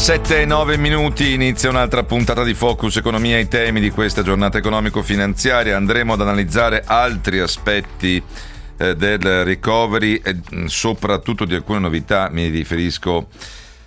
17 e 9 minuti inizia un'altra puntata di Focus Economia e i temi di questa giornata economico-finanziaria. Andremo ad analizzare altri aspetti eh, del recovery e mm, soprattutto di alcune novità. Mi riferisco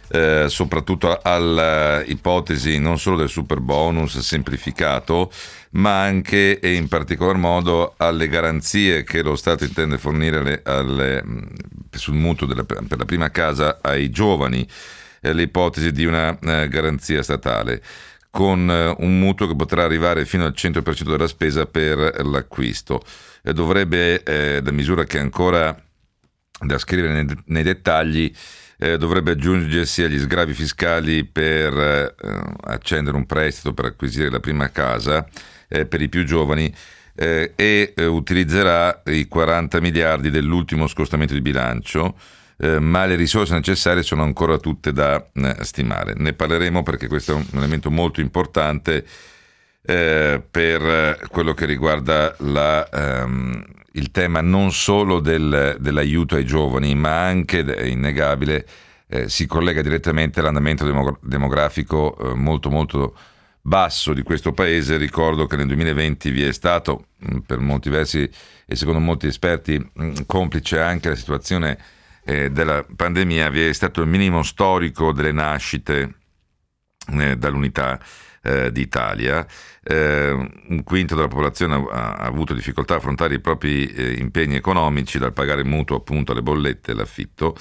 eh, soprattutto all'ipotesi non solo del super bonus semplificato, ma anche e in particolar modo alle garanzie che lo Stato intende fornire alle, alle, mm, sul mutuo della, per la prima casa ai giovani eh, l'ipotesi di una eh, garanzia statale con eh, un mutuo che potrà arrivare fino al 100% della spesa per l'acquisto. dovrebbe, la misura che è ancora da scrivere nei, nei dettagli, dovrebbe aggiungersi agli sgravi fiscali per accendere un prestito per acquisire la prima casa per i più giovani e utilizzerà i 40 miliardi dell'ultimo scostamento di bilancio eh, ma le risorse necessarie sono ancora tutte da eh, stimare. Ne parleremo perché questo è un elemento molto importante eh, per quello che riguarda la, ehm, il tema non solo del, dell'aiuto ai giovani, ma anche, è innegabile, eh, si collega direttamente all'andamento demogra- demografico eh, molto molto basso di questo paese. Ricordo che nel 2020 vi è stato, per molti versi e secondo molti esperti, complice anche la situazione eh, della pandemia vi è stato il minimo storico delle nascite eh, dall'unità eh, d'Italia. Eh, un quinto della popolazione ha, ha, avuto difficoltà a affrontare i propri eh, impegni economici, dal pagare mutuo appunto alle bollette e l'affitto,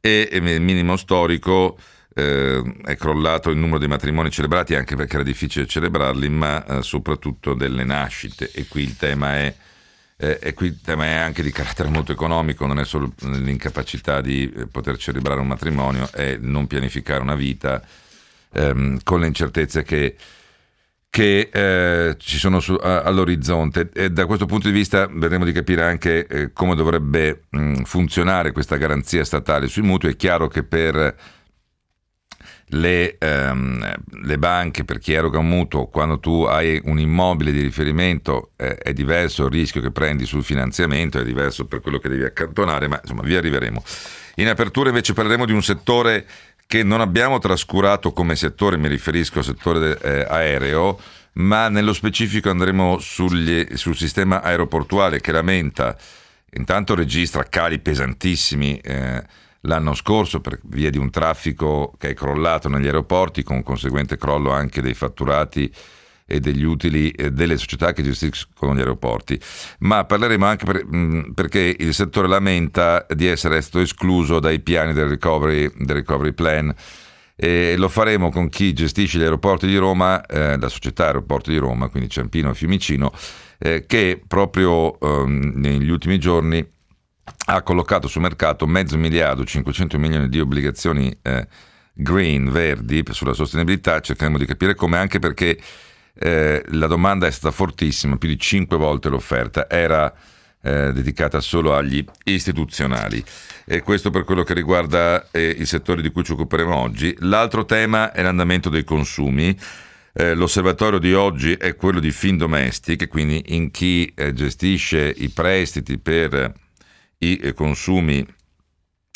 e, il minimo storico è crollato il numero dei matrimoni celebrati anche perché era difficile celebrarli, ma soprattutto delle nascite. E qui il tema è eh, e qui il tema è anche di carattere molto economico, non è solo l'incapacità di eh, poter celebrare un matrimonio, è non pianificare una vita ehm, con le incertezze che, che eh, ci sono su, a, all'orizzonte. E da questo punto di vista vedremo di capire anche eh, come dovrebbe mh, funzionare questa garanzia statale sui mutui. È chiaro che per le, ehm, le, banche per chi eroga un mutuo, quando tu hai un immobile di riferimento eh, è diverso il rischio che prendi sul finanziamento, è diverso per quello che devi accantonare, ma insomma vi arriveremo. In apertura invece parleremo di un settore che non abbiamo trascurato come settore, mi riferisco al settore eh, aereo, ma nello specifico andremo sugli, sul sistema aeroportuale che lamenta, intanto registra cali pesantissimi. Eh, l'anno scorso per via di un traffico che è crollato negli aeroporti con conseguente crollo anche dei fatturati e degli utili eh, delle società che gestiscono gli aeroporti, ma parleremo anche per, mm, perché il settore lamenta di essere stato escluso dai piani del recovery, del recovery plan. E lo faremo con chi gestisce gli aeroporti di Roma, eh, la società Aeroporti di Roma, quindi Ciampino e Fiumicino, eh, che proprio eh, negli ultimi giorni ha collocato sul mercato mezzo miliardo, 500 milioni di obbligazioni eh, green, verdi, sulla sostenibilità, cercheremo di capire come, anche perché eh, la domanda è stata fortissima, più di 5 volte l'offerta era eh, dedicata solo agli istituzionali. E questo per quello che riguarda eh, il settore di cui ci occuperemo oggi. L'altro tema è l'andamento dei consumi. Eh, l'osservatorio di oggi è quello di Findomestic, quindi in chi eh, gestisce i prestiti per i eh, consumi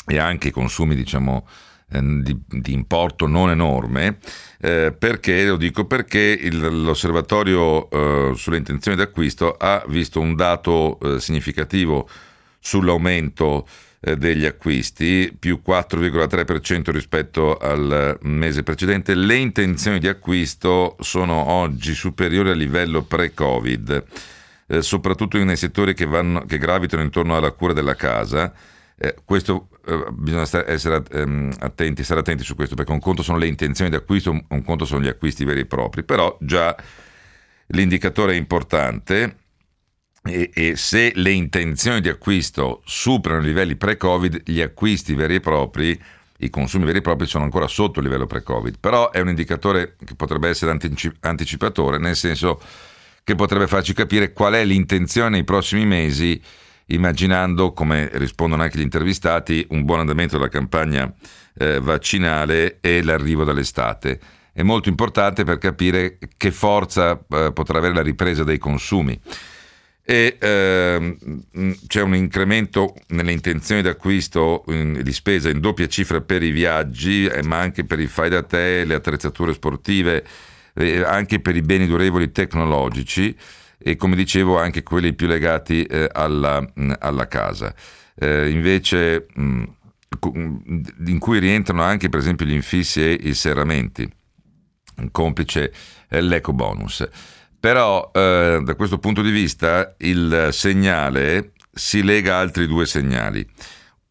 e anche i consumi diciamo eh, di, di, importo non enorme, eh, perché lo dico perché il, l'osservatorio eh, sulle intenzioni d'acquisto ha visto un dato eh, significativo sull'aumento eh, degli acquisti, più 4,3% rispetto al mese precedente. Le intenzioni di acquisto sono oggi superiori al livello pre-Covid eh, soprattutto nei settori che, vanno, che, gravitano intorno alla cura della casa. Eh, questo eh, bisogna stare, essere ehm, attenti, stare attenti su questo perché un conto sono le intenzioni di acquisto, un conto sono gli acquisti veri e propri, però già l'indicatore è importante e, e, se le intenzioni di acquisto superano i livelli pre-Covid, gli acquisti veri e propri, i consumi veri e propri sono ancora sotto il livello pre-Covid. Però è un indicatore che potrebbe essere anticip- anticipatore, nel senso che potrebbe farci capire qual è l'intenzione nei prossimi mesi, immaginando, come rispondono anche gli intervistati, un buon andamento della campagna eh, vaccinale e l'arrivo dall'estate. È molto importante per capire che forza eh, potrà avere la ripresa dei consumi e ehm, c'è un incremento nelle intenzioni d'acquisto in, di spesa in doppia cifra per i viaggi, eh, ma anche per i fai da te, le attrezzature sportive, eh, anche per i beni durevoli tecnologici e come dicevo anche quelli più legati eh, alla, mh, alla, casa. Eh, invece mh, in cui rientrano anche per esempio gli infissi e i serramenti, complice eh, l'eco bonus. Però eh, da questo punto di vista il segnale si lega a altri due segnali.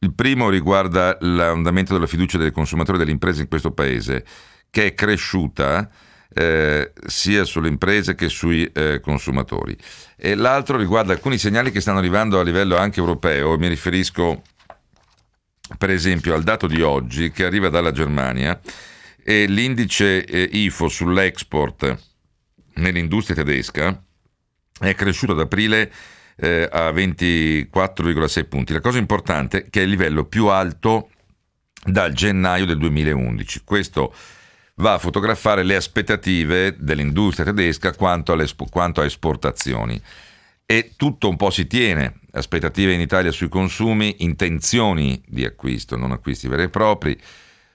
Il primo riguarda l'andamento della fiducia dei consumatori e delle imprese in questo paese, che è cresciuta eh, sia sulle imprese che sui eh, consumatori. E l'altro riguarda alcuni segnali che stanno arrivando a livello anche europeo. Mi riferisco per esempio al dato di oggi che arriva dalla Germania e l'indice eh, IFO sull'export nell'industria tedesca è cresciuto ad aprile eh, a 24,6 punti. La cosa importante è che è il livello più alto dal gennaio del 2011. Questo va a fotografare le aspettative dell'industria tedesca quanto, quanto a esportazioni. E tutto un po' si tiene, aspettative in Italia sui consumi, intenzioni di acquisto, non acquisti veri e propri,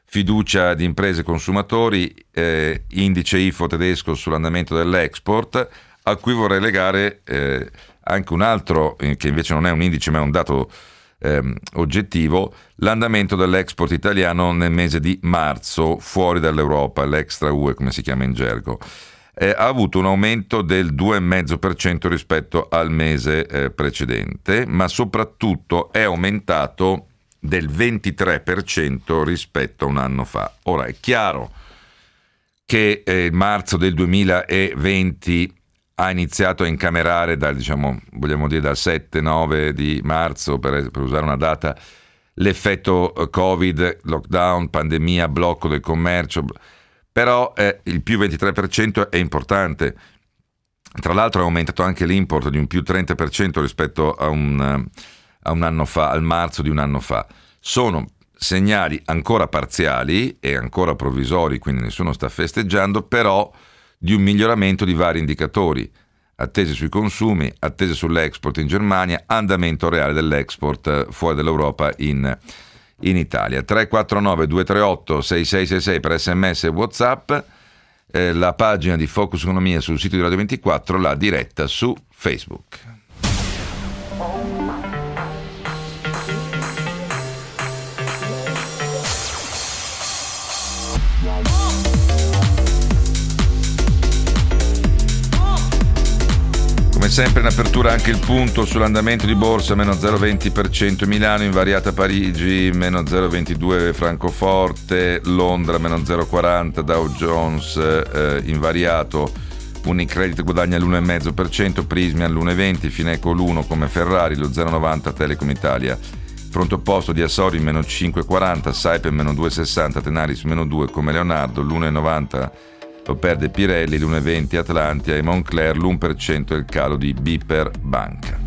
fiducia di imprese e consumatori, eh, indice IFO tedesco sull'andamento dell'export, a cui vorrei legare eh, anche un altro, eh, che invece non è un indice ma è un dato ehm, oggettivo, l'andamento dell'export italiano nel mese di marzo fuori dall'Europa, l'extra UE come si chiama in gergo. Eh, ha avuto un aumento del 2,5% rispetto al mese eh, precedente, ma soprattutto è aumentato del 23% rispetto a un anno fa. Ora è chiaro che eh, marzo del 2020 ha iniziato a incamerare dal, diciamo, dire, dal 7-9 di marzo, per, per, usare una data, l'effetto eh, Covid, lockdown, pandemia, blocco del commercio, però eh, il più 23% è importante. Tra l'altro è aumentato anche l'import di un più 30% rispetto a un a un anno fa, al marzo di un anno fa. Sono segnali ancora parziali e ancora provvisori, quindi nessuno sta festeggiando, però di un miglioramento di vari indicatori. Attese sui consumi, attese sull'export in Germania, andamento reale dell'export eh, fuori dall'Europa in, in Italia. 349 238 6666 per sms e whatsapp, eh, la pagina di Focus Economia sul sito di Radio 24, la diretta su Facebook. Sempre in apertura anche il punto sull'andamento di borsa, meno 0,20% Milano, invariata Parigi, meno 0,22 Francoforte, Londra, meno 0,40 Dow Jones, eh, invariato, Unicredit guadagna l'1,5%, Prismi all'1,20, Fineco l'1 come Ferrari, lo 0,90 Telecom Italia. Fronte opposto di Asori meno 5,40, Saipem meno 2,60, Tenaris meno 2 come Leonardo, l'1,90 lo perde Pirelli, l'1,20 Atlantia e Moncler l'1% è il calo di Biper Banca.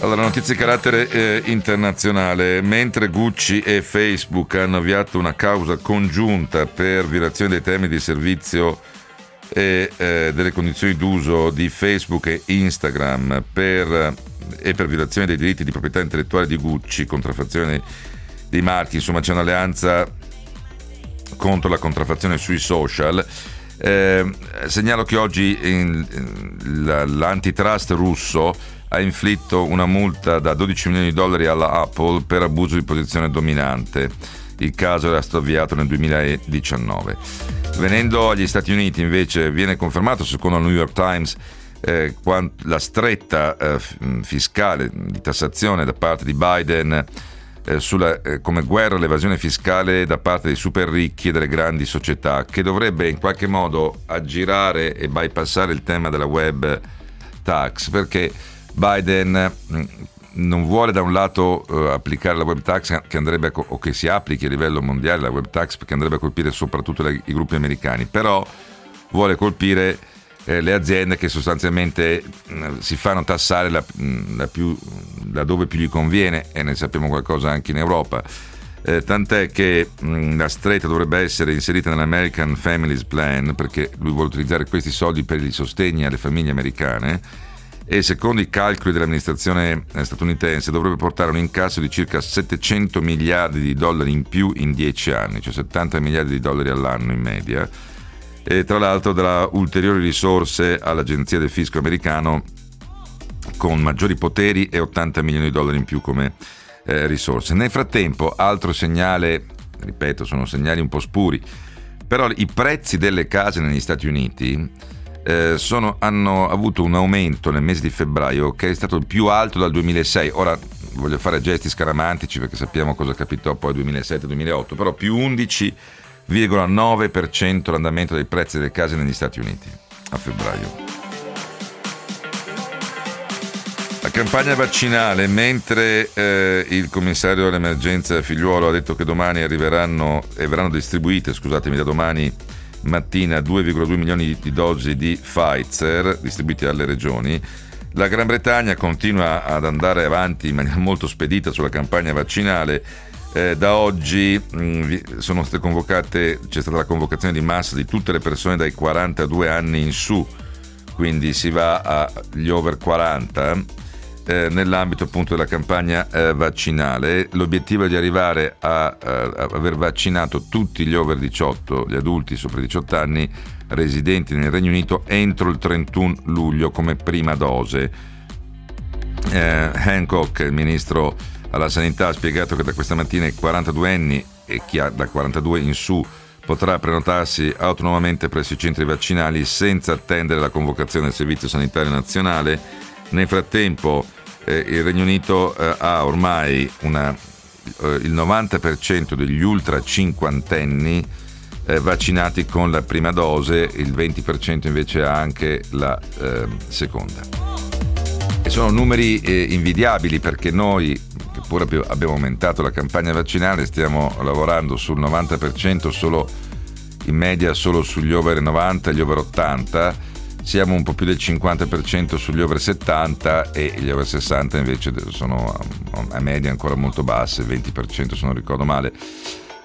Allora, notizie di carattere eh, internazionale. Mentre Gucci e Facebook hanno avviato una causa congiunta per violazione dei termini di servizio e eh, delle condizioni d'uso di Facebook e Instagram per, e per violazione dei diritti di proprietà intellettuale di Gucci, contraffazione dei marchi, insomma c'è un'alleanza contro la contraffazione sui social. Eh, segnalo che oggi in, in, l'antitrust russo ha inflitto una multa da 12 milioni di dollari alla Apple per abuso di posizione dominante. Il caso era stato avviato nel 2019. Venendo agli Stati Uniti invece viene confermato secondo il New York Times eh, la stretta eh, fiscale di tassazione da parte di Biden eh, sulla, eh, come guerra all'evasione fiscale da parte dei super ricchi e delle grandi società, che dovrebbe in qualche modo aggirare e bypassare il tema della web tax, perché Biden non vuole da un lato uh, applicare la web tax che andrebbe a, o che si applichi a livello mondiale la web tax perché andrebbe a colpire soprattutto le, i gruppi americani, però vuole colpire eh, le aziende che sostanzialmente mh, si fanno tassare la, mh, la più, da dove più gli conviene e ne sappiamo qualcosa anche in Europa. Eh, tant'è che mh, la stretta dovrebbe essere inserita nell'American Families Plan perché lui vuole utilizzare questi soldi per i sostegni alle famiglie americane e secondo i calcoli dell'amministrazione eh, statunitense dovrebbe portare un incasso di circa 700 miliardi di dollari in più in 10 anni, cioè 70 miliardi di dollari all'anno in media e tra l'altro darà ulteriori risorse all'Agenzia del Fisco americano con maggiori poteri e 80 milioni di dollari in più come eh, risorse. Nel frattempo, altro segnale, ripeto, sono segnali un po' spuri, però i prezzi delle case negli Stati Uniti eh, sono, hanno avuto un aumento nel mese di febbraio che è stato il più alto dal 2006. Ora voglio fare gesti scaramantici perché sappiamo cosa capitò poi 2007-2008, però più 11 0,9% l'andamento dei prezzi delle case negli Stati Uniti a febbraio. La campagna vaccinale, mentre eh, il commissario all'emergenza Figliuolo ha detto che domani arriveranno e verranno distribuite, scusatemi, da domani mattina 2,2 milioni di dosi di Pfizer distribuite alle regioni, la Gran Bretagna continua ad andare avanti in maniera molto spedita sulla campagna vaccinale. Eh, da oggi mh, mm, sono state convocate, c'è stata la convocazione di massa di tutte le persone dai 42 anni in su, quindi si va agli over 40 eh, nell'ambito appunto della campagna eh, vaccinale. L'obiettivo è di arrivare a, a, a, aver vaccinato tutti gli over 18, gli adulti sopra i 18 anni residenti nel Regno Unito entro il 31 luglio come prima dose. Eh, Hancock, il ministro alla sanità ha spiegato che da questa mattina i 42enni e chi ha da 42 in su potrà prenotarsi autonomamente presso i centri vaccinali senza attendere la convocazione del Servizio Sanitario Nazionale. Nel frattempo eh, il Regno Unito eh, ha ormai una, eh, il 90% degli ultra cinquantenni eh, vaccinati con la prima dose, il 20% invece ha anche la ehm, seconda. E sono numeri eh, invidiabili perché noi pur abbiamo aumentato la campagna vaccinale, stiamo lavorando sul 90% solo in media solo sugli over 90 e gli over 80, siamo un po' più del 50% sugli over 70 e gli over 60 invece sono a media ancora molto basse, 20% se non ricordo male.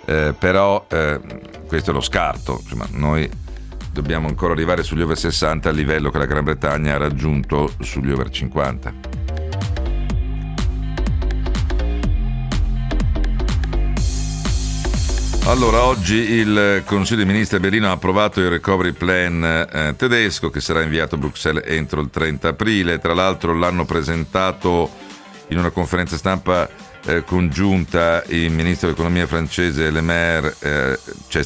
Eh, però eh, questo è lo scarto, insomma, noi dobbiamo ancora arrivare sugli over 60 al livello che la Gran Bretagna ha raggiunto sugli over 50. Allora, oggi il Consiglio dei Ministri a Berlino ha approvato il recovery plan eh, tedesco che sarà inviato a Bruxelles entro il 30 aprile. Tra l'altro l'hanno presentato in una conferenza stampa eh, congiunta il ministro dell'economia francese Le Maire, eh, cioè,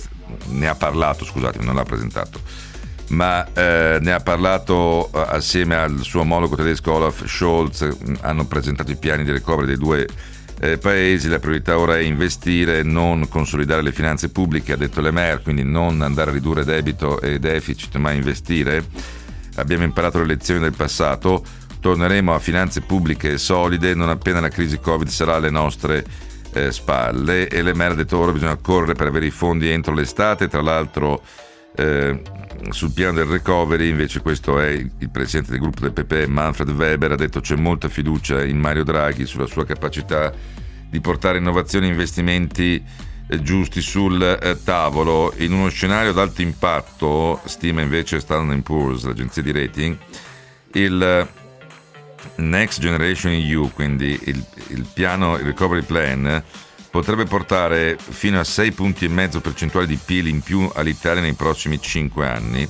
ne ha parlato, scusate, non l'ha presentato, ma eh, ne ha parlato eh, assieme al suo omologo tedesco Olaf Scholz, hanno presentato i piani di recovery dei due eh, paesi, la priorità ora è investire, non consolidare le finanze pubbliche, ha detto Lemer, quindi non andare a ridurre debito e deficit, ma investire. Abbiamo imparato le lezioni del passato, torneremo a finanze pubbliche solide non appena la crisi Covid sarà alle nostre eh, spalle e Lemer ha detto ora bisogna correre per avere i fondi entro l'estate, tra l'altro eh, sul piano del recovery, invece questo è il presidente del gruppo del PP, Manfred Weber, ha detto c'è molta fiducia in Mario Draghi sulla sua capacità di portare innovazioni e investimenti eh, giusti sul eh, tavolo. In uno scenario ad alto impatto, stima invece Standard Poor's, l'agenzia di rating, il Next Generation EU, quindi il, il piano, il recovery plan, potrebbe portare fino a 6 punti e mezzo percentuali di PIL in più all'Italia nei prossimi 5 anni,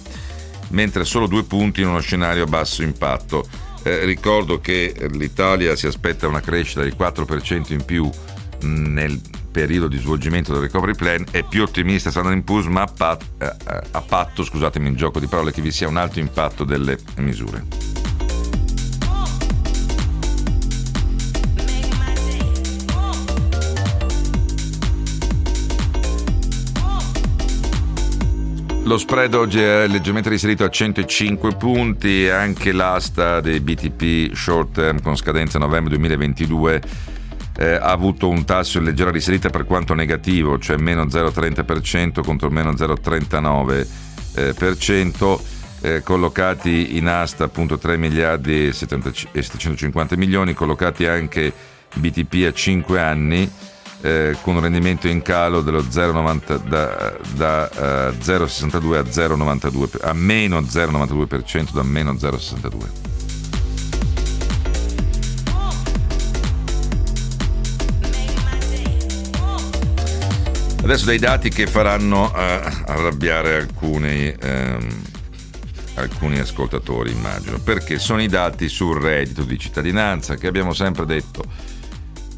mentre solo 2 punti in uno scenario a basso impatto. Eh, ricordo che l'Italia si aspetta una crescita di 4% in più nel periodo di svolgimento del recovery plan è più ottimista Standard Poor's ma a, pat- eh, a patto, scusatemi il gioco di parole, che vi sia un alto impatto delle misure. Lo spread oggi è leggermente risalito a 105 punti, anche l'asta dei BTP short term con scadenza novembre 2022 eh, ha avuto un tasso in leggera risalita per quanto negativo, cioè meno 0,30% contro meno 0,39%, eh, collocati in asta appunto 3 miliardi e 750 milioni, collocati anche BTP a 5 anni eh, con un rendimento in calo dello 0,90, da, da uh, eh, 0,62 a 0,92 a meno 0,92% da meno 0,62. Adesso dei dati che faranno uh, arrabbiare alcuni, um, alcuni ascoltatori, immagino, perché? Sono i dati sul reddito di cittadinanza che abbiamo sempre detto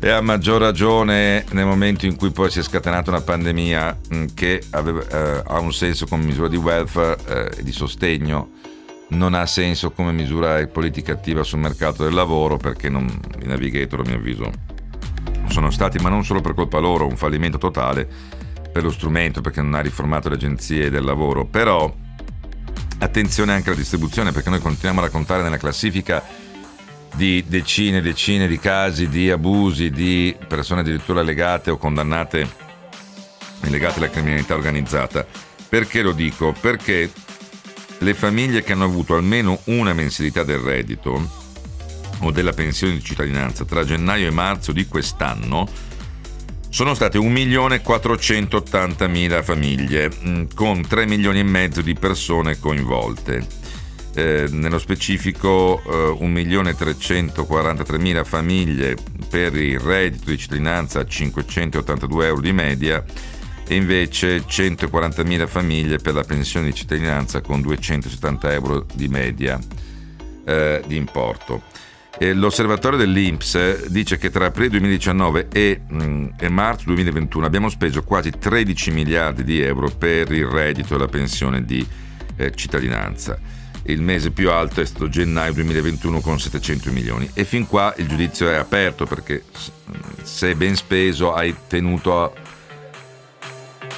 e a maggior ragione nel momento in cui poi si è scatenata una pandemia mm, che aveva, eh, ha un senso come misura di welfare e eh, di sostegno, non ha senso come misura politica attiva sul mercato del lavoro perché non, i navigator a mio avviso sono stati, ma non solo per colpa loro, un fallimento totale per lo strumento perché non ha riformato le agenzie del lavoro, però attenzione anche alla distribuzione perché noi continuiamo a raccontare nella classifica di decine e decine di casi di abusi di persone addirittura legate o condannate legate alla criminalità organizzata. Perché lo dico? Perché le famiglie che hanno avuto almeno una mensilità del reddito o della pensione di cittadinanza tra gennaio e marzo di quest'anno sono state 1.480.000 famiglie mm, con 3 milioni e mezzo di persone coinvolte eh, nello specifico eh, 1.343.000 famiglie per il reddito di cittadinanza a 582 euro di media e invece 140.000 famiglie per la pensione di cittadinanza con 270 euro di media eh, di importo. E l'osservatorio dell'Inps dice che tra aprile 2019 e, mh, mm, e, marzo 2021 abbiamo speso quasi 13 miliardi di euro per il reddito e la pensione di eh, cittadinanza il mese più alto è stato gennaio 2021 con 700 milioni. E fin qua il giudizio è aperto perché se ben speso hai tenuto a,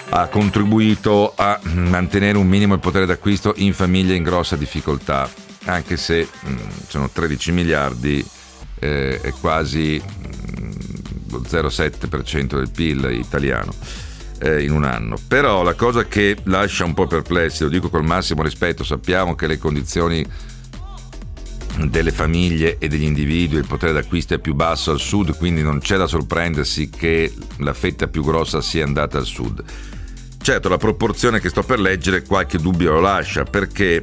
ha contribuito a mantenere un minimo il potere d'acquisto in famiglie in grossa difficoltà anche se mh, sono 13 miliardi eh, è quasi mh, lo 0,7% del PIL italiano eh, in un anno. Però la cosa che lascia un po' perplessi, lo dico col massimo rispetto, sappiamo che le condizioni delle famiglie e degli individui, il potere d'acquisto è più basso al sud, quindi non c'è da sorprendersi che la fetta più grossa sia andata al sud. Certo, la proporzione che sto per leggere qualche dubbio lo lascia, perché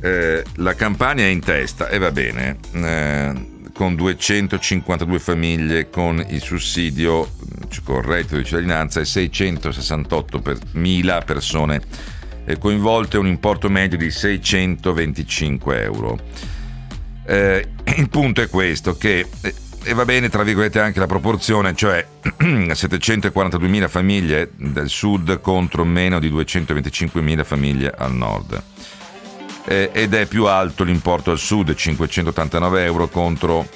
eh, la campagna è in testa e va bene, eh, con 252 famiglie con il sussidio reddito di cittadinanza e 668.000 persone eh, coinvolte, un importo medio di 625 euro. Eh, il punto è questo, che eh, e va bene tra virgolette anche la proporzione, cioè 742.000 famiglie del sud contro meno di 225.000 famiglie al nord eh, ed è più alto l'importo al sud, 589 euro contro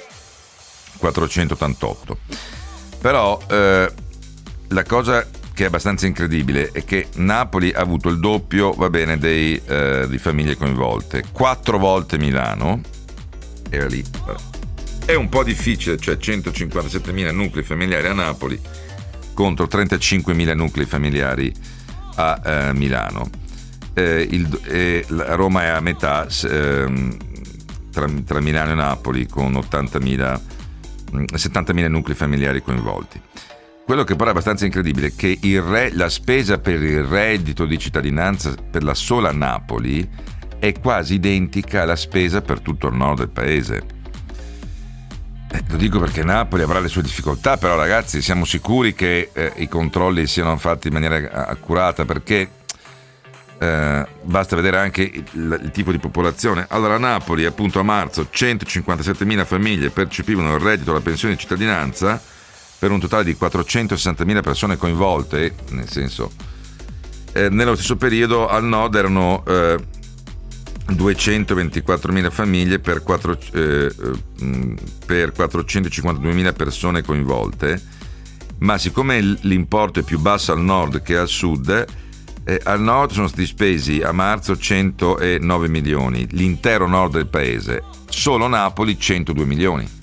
488. Però eh, la cosa che è abbastanza incredibile è che Napoli ha avuto il doppio, va bene, dei, eh, di famiglie coinvolte, quattro volte Milano, era lì, è un po' difficile, cioè 157.000 nuclei familiari a Napoli contro 35.000 nuclei familiari a eh, Milano eh, il, eh, Roma è a metà eh, tra, tra, Milano e Napoli con 80.000, 70.000 mm, nuclei familiari coinvolti. Quello che però è abbastanza incredibile è che re, la spesa per il reddito di cittadinanza per la sola Napoli è quasi identica alla spesa per tutto il nord del paese. Eh, lo dico perché Napoli avrà le sue difficoltà, però ragazzi siamo sicuri che eh, i controlli siano fatti in maniera accurata perché eh, basta vedere anche il, il, tipo di popolazione. Allora, Napoli, appunto a marzo, 157.000 famiglie percepivano il reddito alla pensione di cittadinanza, per un totale di 460.000 persone coinvolte, nel senso, eh, nello stesso periodo al nord erano eh, 224.000 famiglie per, 4, eh, mm, per 452.000 persone coinvolte, ma siccome l'importo è più basso al nord che al sud, eh, al nord sono stati spesi a marzo 109 milioni, l'intero nord del paese, solo Napoli 102 milioni.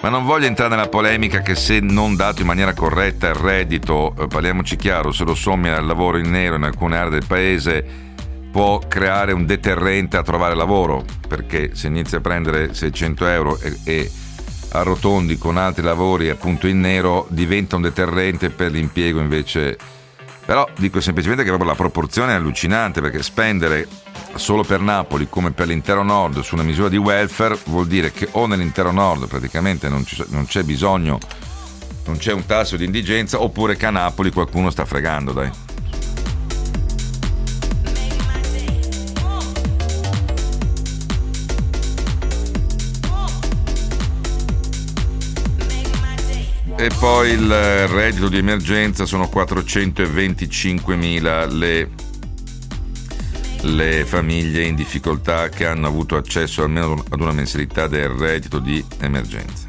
Ma non voglio entrare nella polemica che se non dato in maniera corretta il reddito, eh, parliamoci chiaro, se lo sommi al lavoro in nero in alcune aree del paese, può creare un deterrente a trovare lavoro, perché se inizi a prendere 600 euro e, e arrotondi con altri lavori appunto in nero, diventa un deterrente per l'impiego invece però dico semplicemente che proprio la proporzione è allucinante perché spendere solo per Napoli come per l'intero nord su una misura di welfare vuol dire che o nell'intero nord praticamente non, non c'è bisogno, non c'è un tasso di indigenza oppure che a Napoli qualcuno sta fregando, dai. E poi il reddito di emergenza sono 425.000 le, le famiglie in difficoltà che hanno avuto accesso almeno ad una mensilità del reddito di emergenza.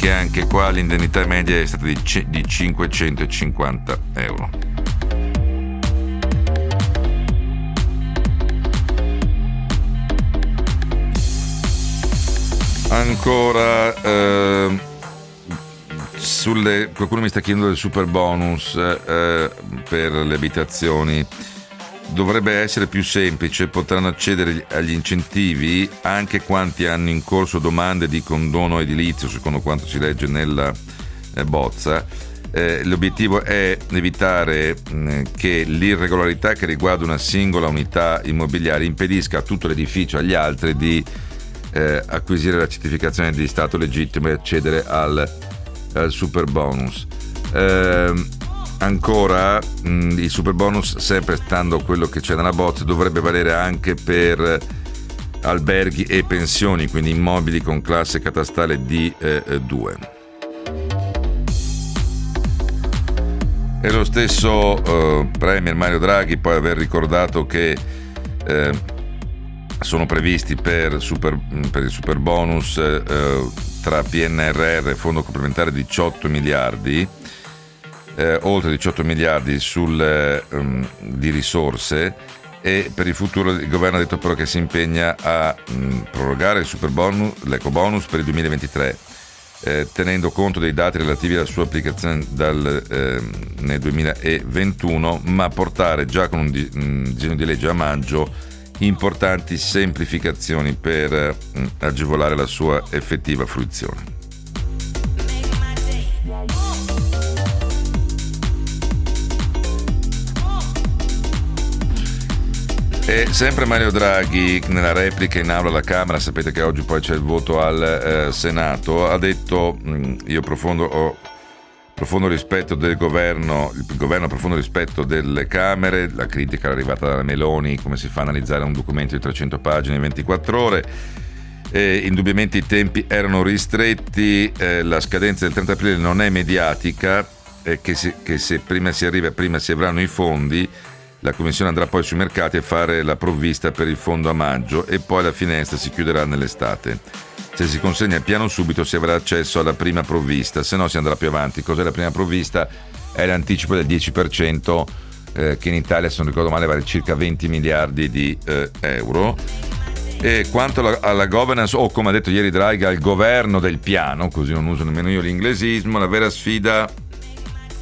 Che anche qua l'indennità media è stata di, di 550 euro. Ancora eh, sulle, qualcuno mi sta chiedendo del super bonus eh, per le abitazioni. Dovrebbe essere più semplice, potranno accedere agli incentivi anche quanti hanno in corso domande di condono edilizio, secondo quanto si legge nella eh, bozza. Eh, l'obiettivo è evitare mh, che l'irregolarità che riguarda una singola unità immobiliare impedisca a tutto l'edificio agli altri di eh, acquisire la certificazione di stato legittimo e accedere al, al super bonus. Eh, ancora mh, il super bonus, sempre stando quello che c'è nella bot, dovrebbe valere anche per alberghi e pensioni, quindi immobili con classe catastale D2. Eh, e lo stesso eh, Premier Mario Draghi poi aver ricordato che eh, sono previsti per, super, per il super bonus eh, tra PNRR e Fondo complementare 18 miliardi, eh, oltre 18 miliardi sul, um, di risorse e per il futuro il governo ha detto però che si impegna a um, prorogare il super bonus, l'eco bonus per il 2023. Eh, tenendo conto dei dati relativi alla sua applicazione dal, eh, nel 2021, ma portare già con un, un disegno di legge a maggio importanti semplificazioni per mm, agevolare la sua effettiva fruizione. E sempre Mario Draghi nella replica in aula alla Camera, sapete che oggi poi c'è il voto al eh, Senato, ha detto mm, io profondo, ho profondo rispetto del governo, il governo profondo rispetto delle Camere, la critica è arrivata dalla Meloni, come si fa a analizzare un documento di 300 pagine in 24 ore. Eh, indubbiamente i tempi erano ristretti, eh, la scadenza del 30 aprile non è mediatica, eh, che, si, che, se prima si arriva prima si avranno i fondi, la Commissione andrà poi sui mercati a fare la provvista per il fondo a maggio e poi la finestra si chiuderà nell'estate. Se si consegna il piano subito si avrà accesso alla prima provvista, se no si andrà più avanti. Cos'è la prima provvista? È l'anticipo del 10% eh, che in Italia, se non ricordo male, vale circa 20 miliardi di eh, euro. E quanto alla, alla, governance, o come ha detto ieri Draghi, al governo del piano, così non uso nemmeno io l'inglesismo, la vera sfida,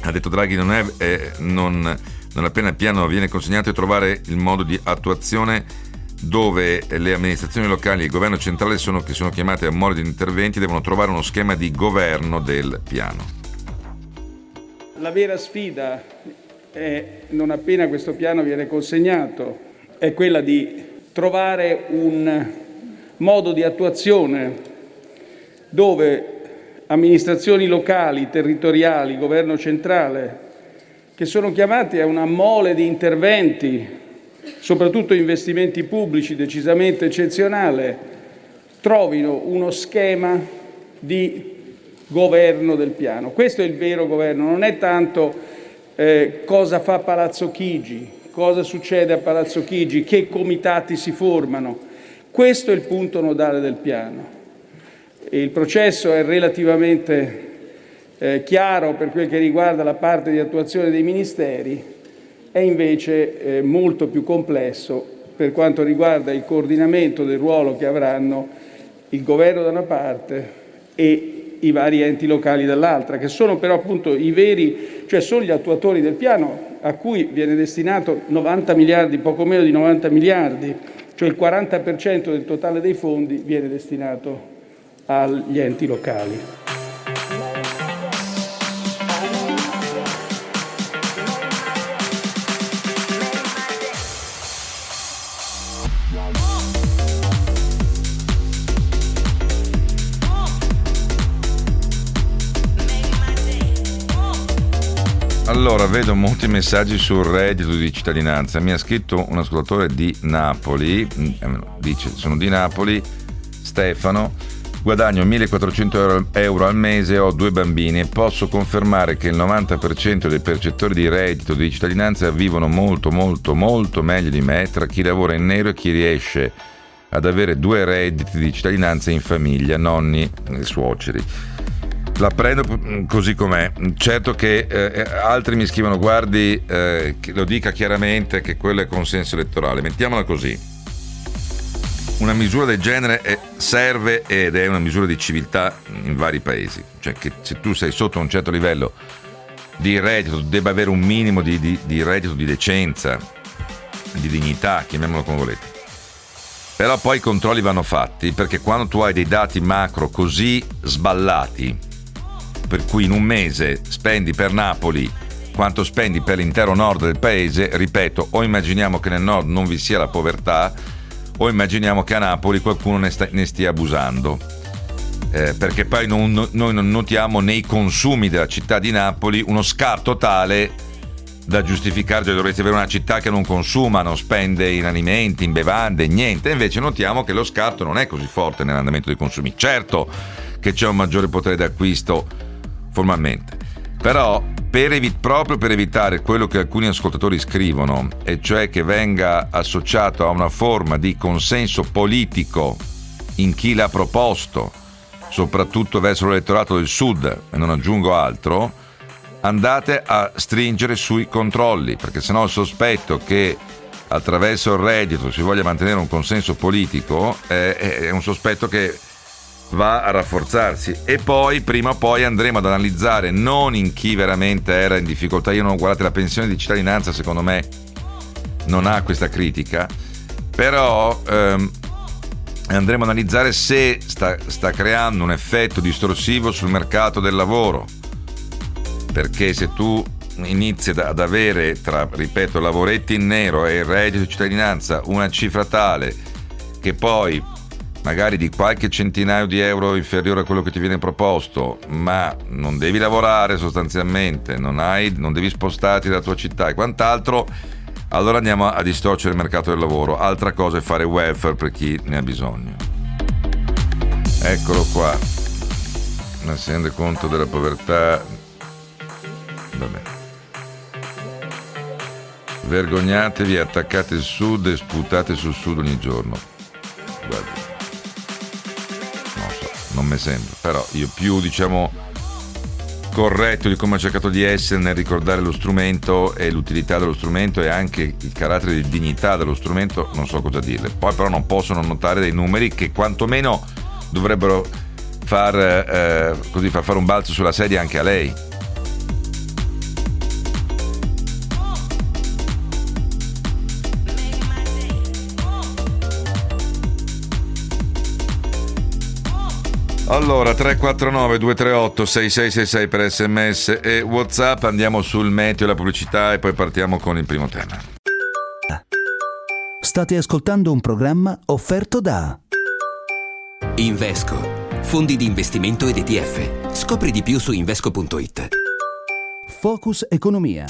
ha detto Draghi, non è, è non, non appena il piano viene consegnato, è trovare il modo di attuazione dove le amministrazioni locali e il governo centrale sono, che sono chiamate a modi di interventi devono trovare uno schema di governo del piano. La vera sfida è, non appena questo piano viene consegnato, è quella di trovare un modo di attuazione dove amministrazioni locali, territoriali, governo centrale, che sono chiamati a una mole di interventi soprattutto investimenti pubblici decisamente eccezionale, trovino uno schema di governo del piano. Questo è il vero governo, non è tanto eh, cosa fa Palazzo Chigi, cosa succede a Palazzo Chigi, che comitati si formano. Questo è il punto nodale del piano. Il processo è relativamente eh, chiaro per quel che riguarda la parte di attuazione dei ministeri, è invece eh, molto più complesso per quanto riguarda il coordinamento del ruolo che avranno il governo da una parte e i vari enti locali dall'altra, che sono però appunto i veri, cioè sono gli attuatori del piano a cui viene destinato 90 miliardi, poco meno di 90 miliardi, cioè il 40% del totale dei fondi viene destinato agli enti locali. Allora, vedo molti messaggi sul reddito di cittadinanza. Mi ha scritto un ascoltatore di Napoli, mm, eh, dice sono di Napoli, Stefano, guadagno 1400 euro al mese ho due bambini. E posso confermare che il 90% dei percettori di reddito di cittadinanza vivono molto molto molto meglio di me tra chi lavora in nero e chi riesce ad avere due redditi di cittadinanza in famiglia, nonni e suoceri la prendo così com'è. Certo che eh, altri mi scrivono, guardi, eh, lo dica chiaramente che quello è consenso elettorale. Mettiamola così. Una misura del genere è, serve ed è una misura di civiltà in vari paesi. Cioè che se tu sei sotto un certo livello di reddito, debba avere un minimo di, di, di reddito di decenza, di dignità, chiamiamolo come volete. Però poi i controlli vanno fatti perché quando tu hai dei dati macro così sballati, per cui in un mese spendi per Napoli quanto spendi per l'intero nord del paese, ripeto, o immaginiamo che nel nord non vi sia la povertà, o immaginiamo che a Napoli qualcuno ne, sta, ne stia abusando. Eh, perché poi non, noi non notiamo nei consumi della città di Napoli uno scarto tale da giustificare, cioè dovreste avere una città che non consuma, non spende in alimenti, in bevande, niente, invece notiamo che lo scarto non è così forte nell'andamento dei consumi. Certo che c'è un maggiore potere d'acquisto formalmente. Però per evi- proprio per evitare quello che alcuni ascoltatori scrivono, e cioè che venga associato a una forma di consenso politico in chi l'ha proposto, soprattutto verso l'elettorato del sud, e non aggiungo altro, andate a stringere sui controlli, perché sennò il sospetto che attraverso il reddito si voglia mantenere un consenso politico è, è un sospetto che va a rafforzarsi. E poi prima o poi andremo ad analizzare non in chi veramente era in difficoltà. Io non guardate la pensione di cittadinanza secondo me non ha questa critica. Però ehm, andremo ad analizzare se sta, sta creando un effetto distorsivo sul mercato del lavoro. Perché se tu inizi ad avere tra, ripeto, lavoretti in nero e il reddito di cittadinanza una cifra tale che poi magari di qualche centinaio di euro inferiore a quello che ti viene proposto, ma non devi lavorare sostanzialmente, non, hai, non devi spostarti dalla tua città e quant'altro, allora andiamo a distorcere il mercato del lavoro. Altra cosa è fare welfare per chi ne ha bisogno. Eccolo qua. Ma si rende conto della povertà. Vabbè. Vergognatevi, attaccate il sud e sputate sul sud ogni giorno. Guarda non mi sembra, però io più diciamo corretto di come ho cercato di essere nel ricordare lo strumento e l'utilità dello strumento e anche il carattere di dignità dello strumento, non so cosa dirle. Poi però non possono notare dei numeri che quantomeno dovrebbero far, eh, così, far fare un balzo sulla sedia anche a lei. Allora, 349 238 6666 per sms e whatsapp, andiamo sul meteo e la pubblicità e poi partiamo con il primo tema. State ascoltando un programma offerto da Invesco, fondi di investimento ed ETF. Scopri di più su invesco.it. Focus Economia.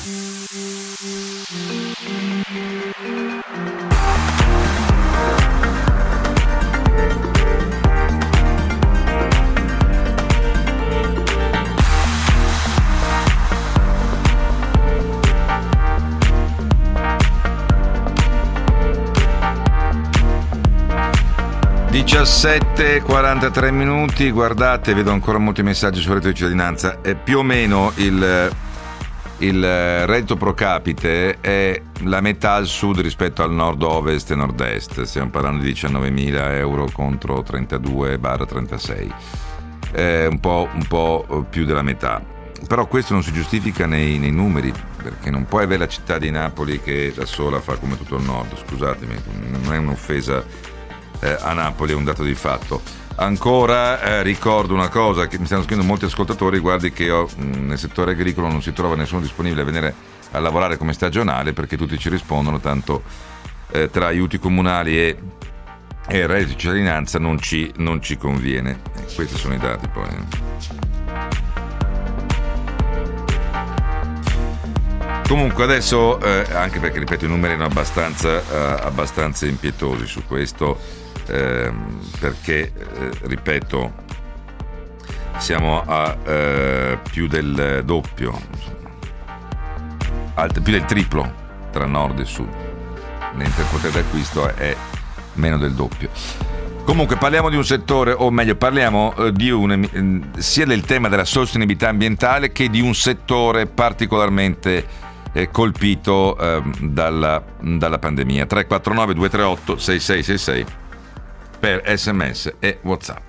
17:43 minuti, guardate, vedo ancora molti messaggi sul reddito di cittadinanza. È più o meno il, il reddito pro capite è la metà al sud rispetto al nord-ovest e nord-est. Stiamo parlando di 19.000 euro contro 32-36. È un po', un po', più della metà. Però questo non si giustifica nei, nei numeri, perché non puoi avere la città di Napoli che da sola fa come tutto il nord. Scusatemi, non è un'offesa eh, a Napoli è un dato di fatto. Ancora eh, ricordo una cosa che mi stanno scrivendo molti ascoltatori, guardi che io, mh, nel settore agricolo non si trova nessuno disponibile a venire a lavorare come stagionale perché tutti ci rispondono, tanto eh, tra aiuti comunali e, e reddito di cittadinanza non ci, non ci conviene. Eh, questi sono i dati poi. Eh. Comunque adesso, eh, anche perché ripeto i numeri erano abbastanza, eh, abbastanza impietosi su questo, ehm, perché, eh, ripeto, siamo a eh, più del doppio, alt- più del triplo tra nord e sud, mentre il potere d'acquisto è meno del doppio. Comunque parliamo di un settore, o meglio parliamo eh, un, sia del tema della sostenibilità ambientale che di un settore particolarmente colpito eh, dalla, dalla pandemia. 349 238 6666 per sms e whatsapp.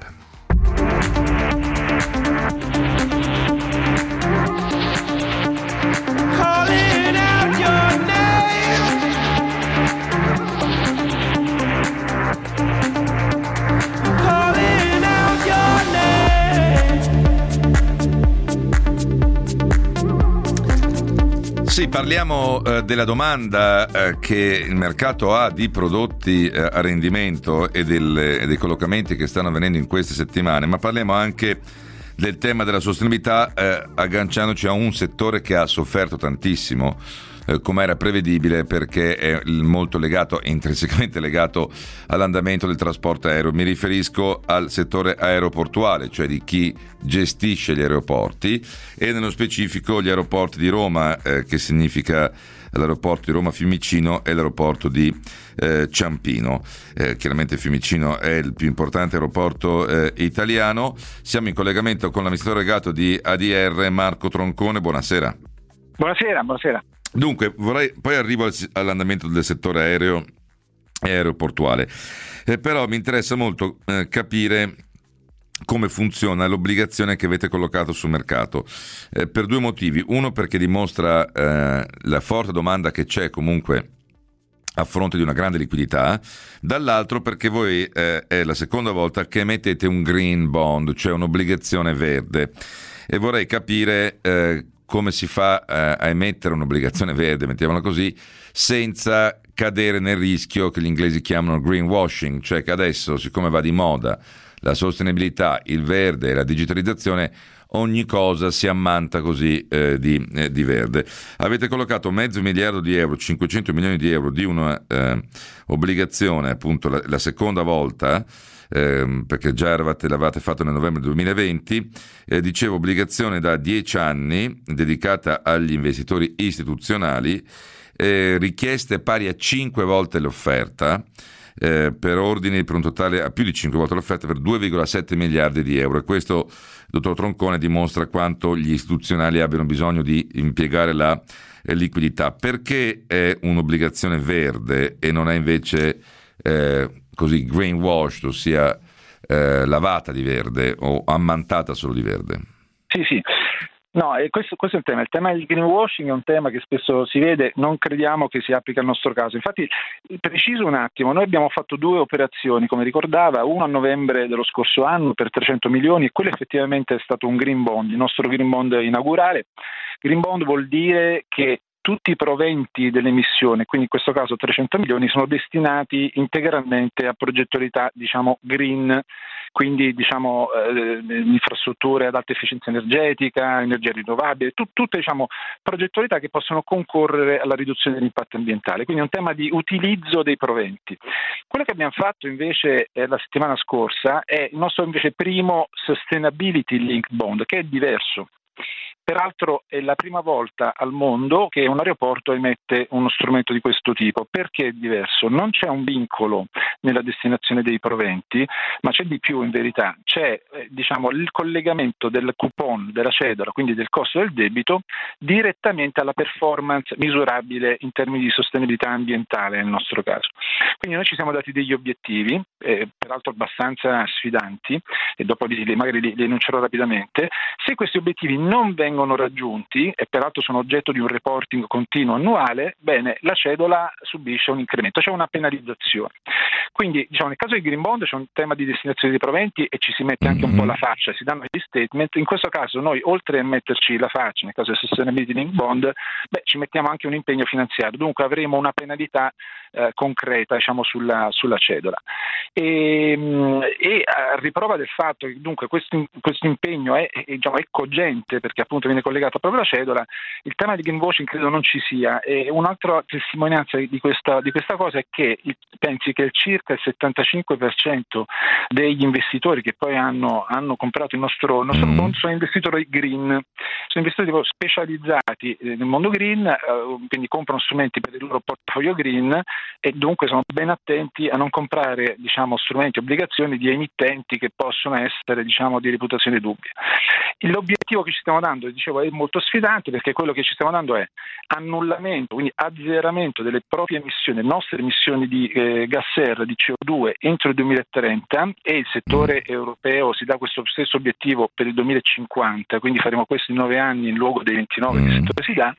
Sì, parliamo eh, della domanda eh, che il mercato ha di prodotti eh, a rendimento e, del, e dei collocamenti che stanno avvenendo in queste settimane, ma parliamo anche del tema della sostenibilità eh, agganciandoci a un settore che ha sofferto tantissimo eh, come era prevedibile perché è molto legato, intrinsecamente legato all'andamento del trasporto aereo. Mi riferisco al settore aeroportuale, cioè di chi gestisce gli aeroporti e nello specifico gli aeroporti di Roma, eh, che significa l'aeroporto di Roma Fiumicino e l'aeroporto di eh, Ciampino. Eh, chiaramente Fiumicino è il più importante aeroporto eh, italiano. Siamo in collegamento con l'amministratore legato di ADR Marco Troncone. Buonasera. Buonasera, buonasera. Dunque, vorrei, poi arrivo al, all'andamento del settore aereo e aeroportuale, eh, però mi interessa molto eh, capire come funziona l'obbligazione che avete collocato sul mercato eh, per due motivi. Uno perché dimostra eh, la forte domanda che c'è comunque a fronte di una grande liquidità, dall'altro perché voi eh, è la seconda volta che emettete un green bond, cioè un'obbligazione verde. E vorrei capire eh, come si fa eh, a emettere un'obbligazione verde, mettiamola così, senza cadere nel rischio che gli inglesi chiamano greenwashing, cioè che adesso, siccome va di moda la sostenibilità, il verde e la digitalizzazione, ogni cosa si ammanta così eh, di, eh, di, verde. Avete collocato mezzo miliardo di euro, 500 milioni di euro di un'obbligazione, eh, appunto la, la seconda volta, ehm, perché già eravate, l'avete fatto nel novembre 2020, eh, dicevo obbligazione da 10 anni dedicata agli investitori istituzionali, eh, richieste pari a 5 volte l'offerta. Eh, per ordini per un totale a più di 5 volte l'offerta per 2,7 miliardi di euro e questo, dottor Troncone, dimostra quanto gli istituzionali abbiano bisogno di impiegare la eh, liquidità. Perché è un'obbligazione verde e non è invece eh, così greenwashed, ossia eh, lavata di verde o ammantata solo di verde? Sì, sì. No, questo, questo, è il tema. Il tema del greenwashing è un tema che spesso si vede, non crediamo che si applica al nostro caso. Infatti, preciso un attimo, noi abbiamo fatto due operazioni, come ricordava, una a novembre dello scorso anno per 300 milioni e quello effettivamente è stato un green bond, il nostro green bond inaugurale. Green bond vuol dire che tutti i proventi dell'emissione, quindi in questo caso 300 milioni, sono destinati integralmente a progettualità diciamo, green, quindi diciamo, eh, infrastrutture ad alta efficienza energetica, energia rinnovabile, tut- tutte diciamo, progettualità che possono concorrere alla riduzione dell'impatto ambientale, quindi è un tema di utilizzo dei proventi. Quello che abbiamo fatto invece eh, la settimana scorsa è il nostro invece primo Sustainability Linked Bond, che è diverso Peraltro è la prima volta al mondo che un aeroporto emette uno strumento di questo tipo. Perché è diverso? Non c'è un vincolo nella destinazione dei proventi, ma c'è di più in verità. C'è eh, diciamo, il collegamento del coupon, della cedola, quindi del costo del debito, direttamente alla performance misurabile in termini di sostenibilità ambientale nel nostro caso. Quindi noi ci siamo dati degli obiettivi, eh, peraltro abbastanza sfidanti, e dopo li, magari li, li enuncerò rapidamente. Se questi obiettivi non vengono raggiunti, e peraltro sono oggetto di un reporting continuo annuale, bene, la cedola subisce un incremento, c'è una penalizzazione. Quindi diciamo, nel caso del Green Bond c'è un tema di destinazione dei proventi e ci si mette anche un po' la mm-hmm. faccia, si danno gli statement. In questo caso noi oltre a metterci la faccia, nel caso del Sustainability Link Bond, beh, ci mettiamo anche un impegno finanziario, dunque avremo una penalità eh, concreta diciamo, sulla, sulla, cedola. E, mm, e, a riprova del fatto che dunque questo, questo impegno è, è, diciamo, è, cogente perché appunto viene collegato proprio alla cedola, il tema di greenwashing credo non ci sia. E un'altra testimonianza di questa, di questa cosa è che pensi che circa il 75% degli investitori che poi hanno, hanno comprato il nostro, il nostro mm. bond sono investitori green, sono investitori specializzati eh, nel mondo green, eh, quindi comprano strumenti per il loro portafoglio green e dunque sono ben attenti a non comprare diciamo, strumenti, obbligazioni di emittenti che possono essere diciamo, di reputazione dubbia. L'obiettivo che ci stiamo dando, dicevo, è molto sfidante perché quello che ci stiamo dando è annullamento, quindi azzeramento delle proprie emissioni, le nostre emissioni di eh, gas serra di CO2 entro il 2030 e il settore europeo si dà questo stesso obiettivo per il 2050, quindi faremo questo in nove anni in luogo dei 29 che il settore si dà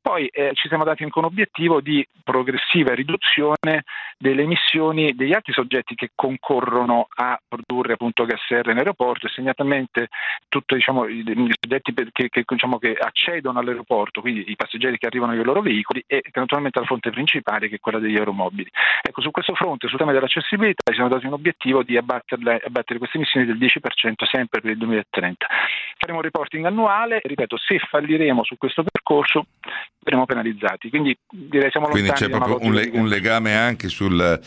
poi eh, ci siamo dati anche un obiettivo di progressiva riduzione delle emissioni degli altri soggetti che concorrono a produrre appunto gas serra in aeroporto e segnatamente tutti diciamo, i, i, soggetti che, che, diciamo, che, accedono all'aeroporto, quindi i passeggeri che arrivano con i loro veicoli e naturalmente la fonte principale che è quella degli aeromobili. Ecco, su questo fronte, sul tema dell'accessibilità, ci siamo dati un obiettivo di abbattere queste emissioni del 10% sempre per il 2030. Faremo un reporting annuale, ripeto, se falliremo su questo percorso verremo penalizzati. Quindi direi siamo Quindi lontani. Quindi c'è proprio un, le- un, legame anche sul,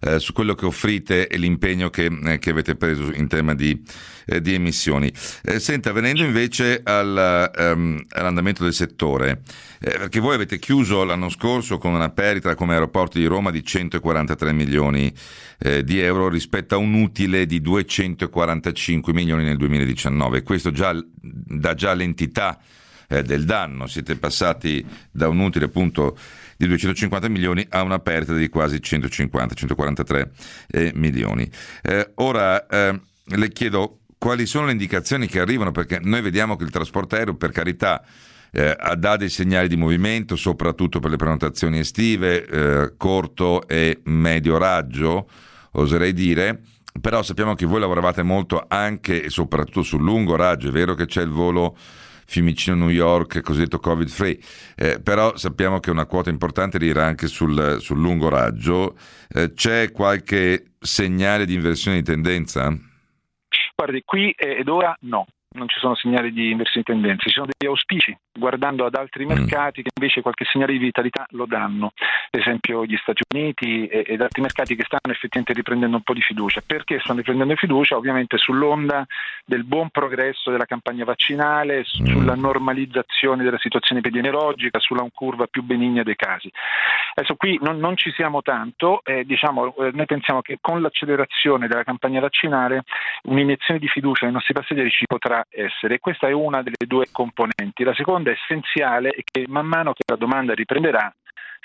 eh, su quello che offrite e l'impegno che, eh, che avete preso in tema di, eh, di emissioni. Eh, senta, venendo invece al, um, all'andamento del settore, eh, perché voi avete chiuso l'anno scorso con una perdita come aeroporti di Roma di 143 milioni eh, di euro rispetto a un utile di 245 milioni nel 2019. Questo già, dà già l'entità eh, del danno. Siete passati da un utile appunto di 250 milioni a una perdita di quasi 150, 143 eh, milioni. Eh, ora eh, le chiedo quali sono le indicazioni che arrivano, perché noi vediamo che il trasporto aereo, per carità, eh, dà dei segnali di movimento, soprattutto per le prenotazioni estive, eh, corto e medio raggio, oserei dire. Però sappiamo che voi lavoravate molto anche e soprattutto sul lungo raggio. È vero che c'è il volo Fiumicino-New York, cosiddetto Covid free, eh, però sappiamo che una quota importante dirà anche sul, sul lungo raggio. Eh, c'è qualche segnale di inversione di tendenza? Guardi, qui ed ora no non ci sono segnali di inversione di tendenza, ci sono degli auspici guardando ad altri mm. mercati che invece qualche segnale di vitalità lo danno, per esempio gli Stati Uniti ed altri mercati che stanno effettivamente riprendendo un po' di fiducia. Perché stanno riprendendo fiducia? Ovviamente sull'onda del buon progresso della campagna vaccinale, mm. sulla normalizzazione della situazione epidemiologica, sulla curva più benigna dei casi. Adesso qui non, non ci siamo tanto, eh, diciamo, eh, noi pensiamo che con l'accelerazione della campagna vaccinale un'iniezione di fiducia nei nostri passeggeri ci potrà essere. Questa è una delle due componenti. La seconda è essenziale è che man mano che la domanda riprenderà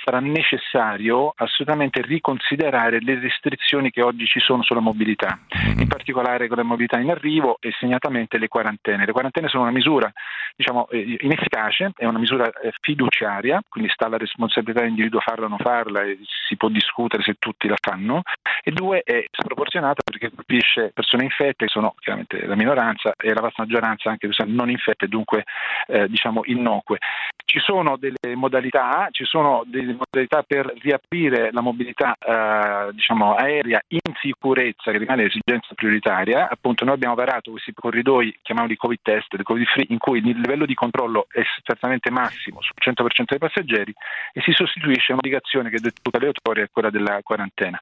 sarà necessario assolutamente riconsiderare le restrizioni che oggi ci sono sulla mobilità, mm-hmm. in particolare con la mobilità in arrivo e segnatamente le quarantene. Le quarantene sono una misura diciamo, eh, inefficace, è una misura eh, fiduciaria, quindi sta alla responsabilità dell'individuo farla o non farla e si può discutere se tutti la fanno, e due è sproporzionata perché colpisce persone infette, che sono chiaramente la minoranza, e la vasta maggioranza anche persone non infette, dunque eh, diciamo innocue. Ci sono delle modalità, ci sono delle modalità per riaprire la mobilità eh, diciamo, aerea in sicurezza, che rimane l'esigenza prioritaria, appunto noi abbiamo varato questi corridoi, chiamiamoli Covid test, Covid free, in cui il livello di controllo è certamente massimo sul 100% dei passeggeri e si sostituisce a un'obbligazione che è detenuta aleatoria, è quella della quarantena.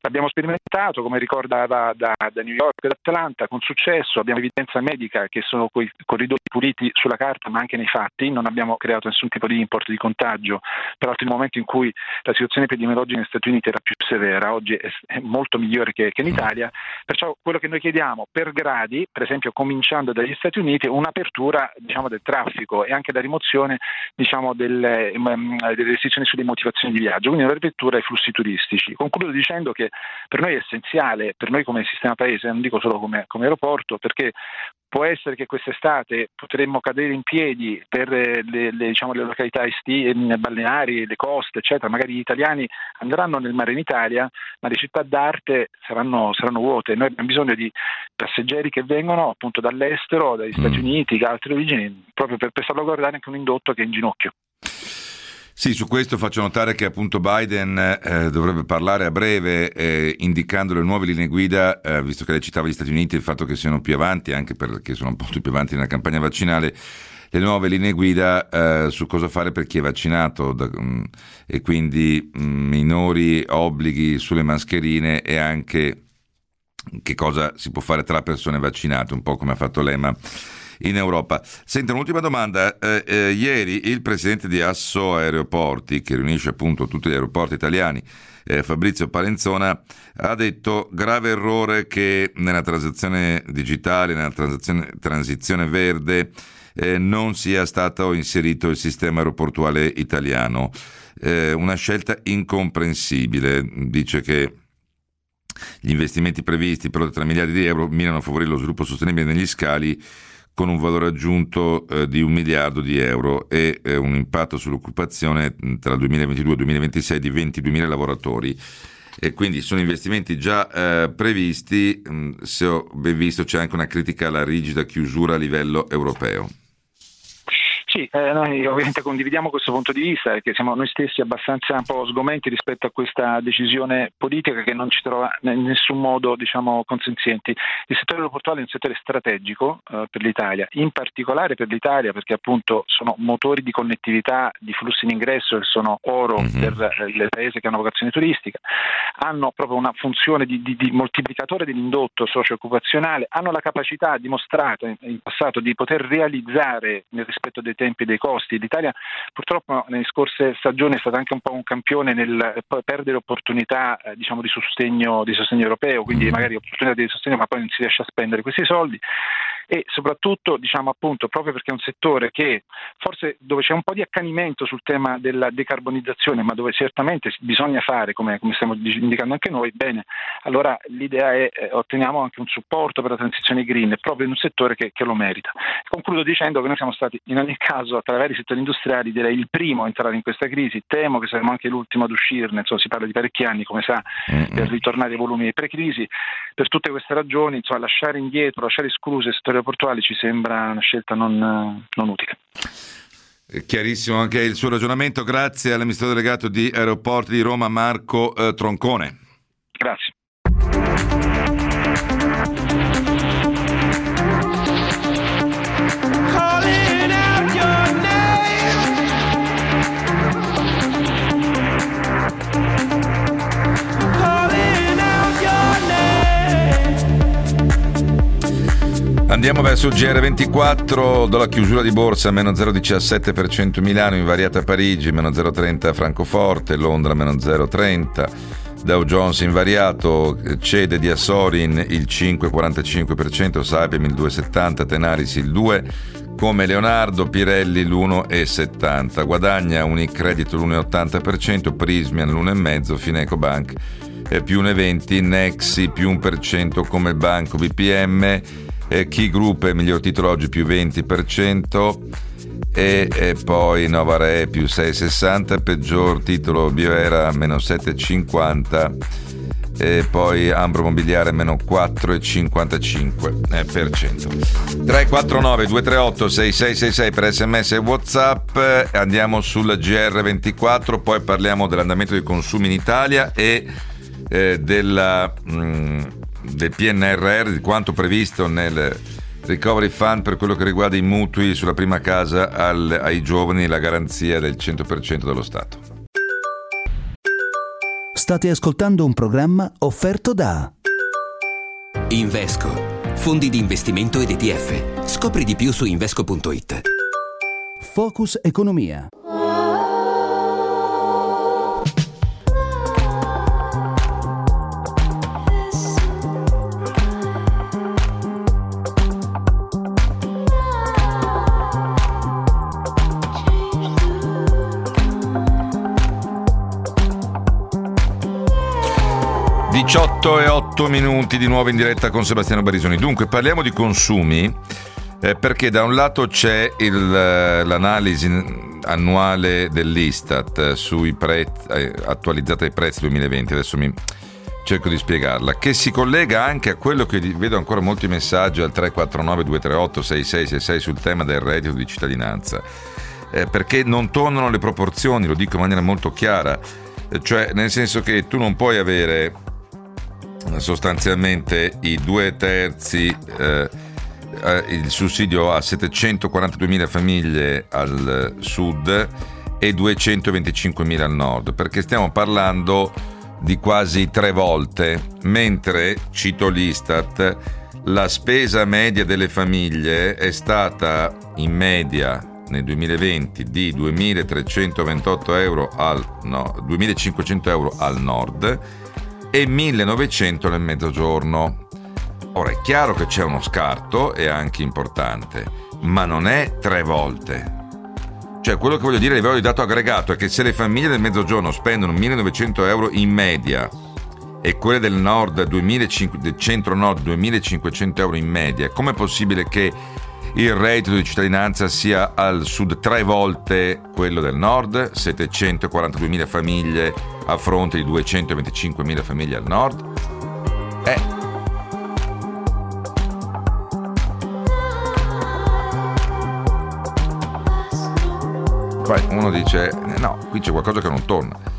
L'abbiamo sperimentato, come ricordava da, da New York e da Atlanta, con successo, abbiamo evidenza medica che sono quei corridoi puliti sulla carta ma anche nei fatti, non abbiamo creato nessun tipo di import di contagio, peraltro nel momento in cui la situazione epidemiologica negli Stati Uniti era più severa, oggi è molto migliore che, che, in Italia, perciò quello che noi chiediamo per gradi, per esempio cominciando dagli Stati Uniti, un'apertura diciamo, del traffico e anche la rimozione diciamo, delle, um, delle, restrizioni sulle motivazioni di viaggio, quindi un'apertura ai flussi turistici. Concludo dicendo che per noi è essenziale, per noi come sistema paese, non dico solo come, come aeroporto, perché Può essere che quest'estate potremmo cadere in piedi per le, le, diciamo, le località esti- balneari, le coste, eccetera. Magari gli italiani andranno nel mare in Italia, ma le città d'arte saranno, saranno vuote. Noi abbiamo bisogno di passeggeri che vengono appunto dall'estero, dagli Stati mm. Uniti, da altre origini, proprio per, per salvaguardare anche un indotto che è in ginocchio. Sì, su questo faccio notare che appunto Biden eh, dovrebbe parlare a breve eh, indicando le nuove linee guida, eh, visto che lei citava gli Stati Uniti, il fatto che siano più avanti, anche perché sono un po' più avanti nella campagna vaccinale, le nuove linee guida eh, su cosa fare per chi è vaccinato da, um, e quindi um, minori obblighi sulle mascherine e anche che cosa si può fare tra persone vaccinate, un po' come ha fatto l'EMA in Europa. Senta, un'ultima domanda. Eh, eh, ieri il presidente di Asso Aeroporti, che riunisce appunto tutti gli aeroporti italiani, eh, Fabrizio Palenzona, ha detto grave errore che nella transazione digitale, nella transazione, transizione verde, eh, non sia stato inserito il sistema aeroportuale italiano. Eh, una scelta incomprensibile. Dice che gli investimenti previsti per oltre 3 miliardi di euro mirano a favorire lo sviluppo sostenibile negli scali con un valore aggiunto eh, di un miliardo di euro e eh, un impatto sull'occupazione tra il 2022 e il 2026 di 22.000 lavoratori. E quindi sono investimenti già eh, previsti, mm, se ho ben visto c'è anche una critica alla rigida chiusura a livello europeo. Sì, eh, noi ovviamente condividiamo questo punto di vista perché siamo noi stessi abbastanza un po' sgomenti rispetto a questa decisione politica che non ci trova in nessun modo diciamo, consenzienti. Il settore aeroportuale è un settore strategico eh, per l'Italia, in particolare per l'Italia perché appunto sono motori di connettività, di flussi in ingresso che sono oro mm-hmm. per eh, le paesi che hanno vocazione turistica, hanno proprio una funzione di, di, di moltiplicatore dell'indotto socio-occupazionale, hanno la capacità dimostrata in, in passato di poter realizzare nel rispetto dei tempi tempi dei costi. L'Italia purtroppo nelle scorse stagioni è stata anche un po' un campione nel perdere opportunità eh, diciamo, di, sostegno, di sostegno europeo, quindi mm. magari opportunità di sostegno ma poi non si riesce a spendere questi soldi e soprattutto diciamo appunto proprio perché è un settore che forse dove c'è un po' di accanimento sul tema della decarbonizzazione ma dove certamente bisogna fare come, come stiamo indicando anche noi, bene, allora l'idea è eh, otteniamo anche un supporto per la transizione green proprio in un settore che, che lo merita. Concludo dicendo che noi siamo stati in ogni caso tra i vari settori industriali direi il primo a entrare in questa crisi, temo che saremo anche l'ultimo ad uscirne, insomma si parla di parecchi anni come sa per ritornare ai volumi pre-crisi, per tutte queste ragioni insomma, lasciare indietro, lasciare escluse il settore aeroportuali ci sembra una scelta non, non utile. Chiarissimo anche il suo ragionamento, grazie all'amministratore delegato di Aeroporti di Roma Marco eh, Troncone. Grazie. Andiamo verso il GR24, dalla chiusura di borsa, meno 0,17% Milano, invariata Parigi, meno 0,30 Francoforte, Londra meno 0,30. Dow Jones invariato, cede di Assorin il 5,45%, Saipem il 2,70%, Tenaris il 2%, come Leonardo, Pirelli l'1,70%, guadagna Unicredito l'1,80%, Prismian l'1,5%, Fineco Bank più 1,20%, Nexi più 1% come banco BPM, eh, Key Group è miglior titolo oggi più 20% e, e poi Novare più 6,60, peggior titolo Bioera meno 7,50 e poi Ambro Mobiliare meno 4,55%. 349 238 6666 per sms e whatsapp. Andiamo sul GR24 poi parliamo dell'andamento dei consumi in Italia e eh, della, mh, mm, del PNRR, di quanto previsto nel Recovery Fund per quello che riguarda i mutui sulla prima casa al, ai giovani, la garanzia del 100% dello Stato. State ascoltando un programma offerto da Invesco, fondi di investimento ed ETF. Scopri di più su invesco.it. Focus Economia. 18 e 8 minuti di nuovo in diretta con Sebastiano Barisoni. Dunque parliamo di consumi eh, perché da un lato c'è il, eh, l'analisi annuale dell'Istat eh, sui prezzi, eh, attualizzata ai prezzi 2020, adesso mi cerco di spiegarla, che si collega anche a quello che vedo ancora molti messaggi al 349 238 6666 sul tema del reddito di cittadinanza, eh, perché non tornano le proporzioni, lo dico in maniera molto chiara, eh, cioè nel senso che tu non puoi avere sostanzialmente i due terzi, eh, eh il sussidio a 742.000 famiglie al sud e 225.000 al nord, perché stiamo parlando di quasi tre volte, mentre, cito l'Istat, la spesa media delle famiglie è stata in media nel 2020 di 2.328 euro al, no, 2.500 euro al nord e 1900 nel mezzogiorno. Ora è chiaro che c'è uno scarto, è anche importante, ma non è tre volte. Cioè, quello che voglio dire a livello di dato aggregato è che se le famiglie del mezzogiorno spendono 1900 euro in media e quelle del nord, 2500, del centro-nord, 2500 euro in media, com'è possibile che il reddito di cittadinanza sia al sud tre volte quello del nord, 742.000 famiglie a fronte di 225.000 famiglie al nord? Eh. Poi uno dice, eh, no, qui c'è qualcosa che non torna.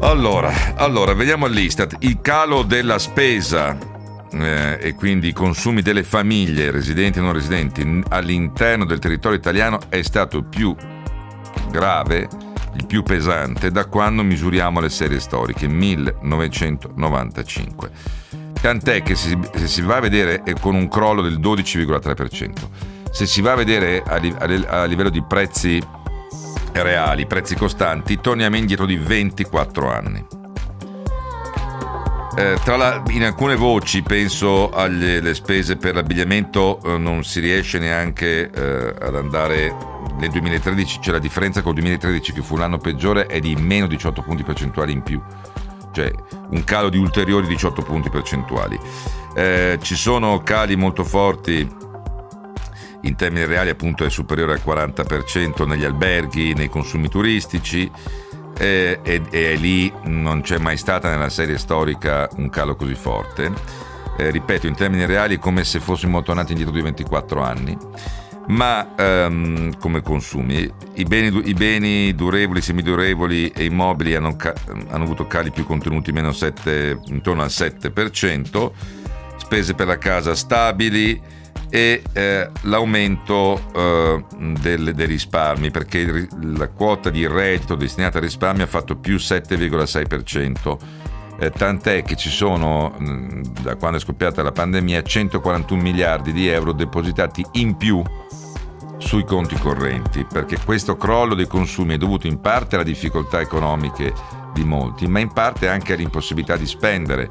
Allora, allora, vediamo l'Istat. Il calo della spesa eh, e quindi i consumi delle famiglie residenti e non residenti all'interno del territorio italiano è stato più grave, il più pesante da quando misuriamo le serie storiche, 1995. Tant'è che se si va a vedere è con un crollo del 12,3%. Se si va a vedere a, livello di prezzi reali, prezzi costanti, torniamo indietro di 24 anni. Eh, la, in alcune voci, penso alle spese per l'abbigliamento, eh, non si riesce neanche eh, ad andare nel 2013, c'è la differenza con il 2013 che fu l'anno peggiore è di meno 18 punti percentuali in più, cioè un calo di ulteriori 18 punti percentuali. Eh, ci sono cali molto forti in termini reali appunto è superiore al 40% negli alberghi, nei consumi turistici, e, e, e, lì non c'è mai stata nella serie storica un calo così forte. Eh, ripeto, in termini reali è come se fossimo tornati indietro di 24 anni, ma um, come consumi. I beni, I beni, durevoli, semidurevoli e immobili hanno, hanno avuto cali più contenuti, meno 7, intorno al 7%, spese per la casa stabili, e eh, l'aumento eh, del, dei risparmi perché la quota di reddito destinata al risparmio ha fatto più 7,6%. Eh, tant'è che ci sono, da quando è scoppiata la pandemia, 141 miliardi di euro depositati in più sui conti correnti, perché questo crollo dei consumi è dovuto in parte alle difficoltà economiche di molti, ma in parte anche all'impossibilità di spendere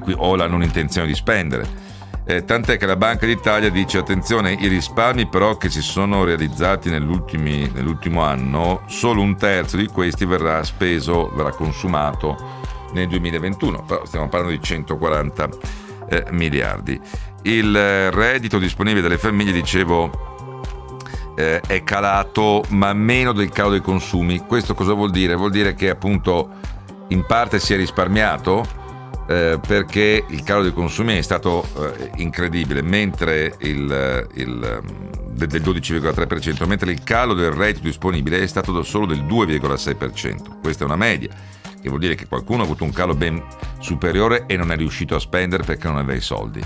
qui, o alla non intenzione di spendere. Eh, tant'è che la Banca d'Italia dice attenzione, i risparmi però che si sono realizzati nell'ultimo anno, solo un terzo di questi verrà speso, verrà consumato nel 2021, però stiamo parlando di 140 eh, miliardi. Il eh, reddito disponibile delle famiglie, dicevo, eh, è calato ma meno del calo dei consumi. Questo cosa vuol dire? Vuol dire che appunto in parte si è risparmiato, eh, perché il calo dei consumi è stato eh, incredibile, mentre il, il, mm, del 12,3%, mentre il calo del reddito disponibile è stato solo del 2,6%. Questa è una media. e vuol dire che qualcuno ha avuto un calo ben superiore e non è riuscito a spendere perché non aveva i soldi.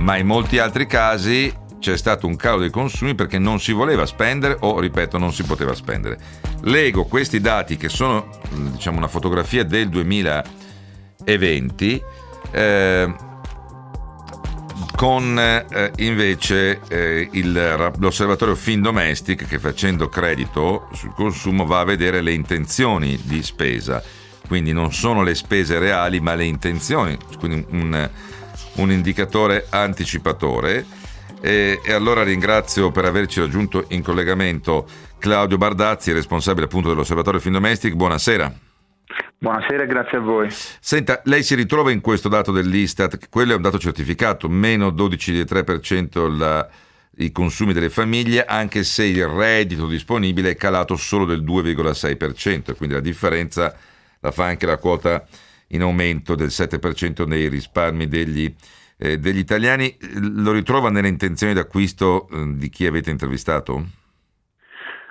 Ma in molti altri casi c'è stato un calo dei consumi perché non si voleva spendere o, ripeto, non si poteva spendere. Leggo questi dati che sono diciamo, una fotografia del 2020. Eh, con eh, invece eh, il, l'osservatorio Findomestic che facendo credito sul consumo va a vedere le intenzioni di spesa, quindi non sono le spese reali ma le intenzioni, quindi un, un indicatore anticipatore. E, e, allora ringrazio per averci raggiunto in collegamento Claudio Bardazzi, responsabile appunto dell'osservatorio Findomestic. Buonasera. Buonasera grazie a voi. Senta, lei si ritrova in questo dato dell'Istat, quello è un dato certificato, meno 12,3% la, i consumi delle famiglie, anche se il reddito disponibile è calato solo del 2,6%, quindi la differenza la fa anche la quota in aumento del 7% nei risparmi degli, eh, degli italiani. Lo ritrova nelle intenzioni d'acquisto eh, di chi avete intervistato?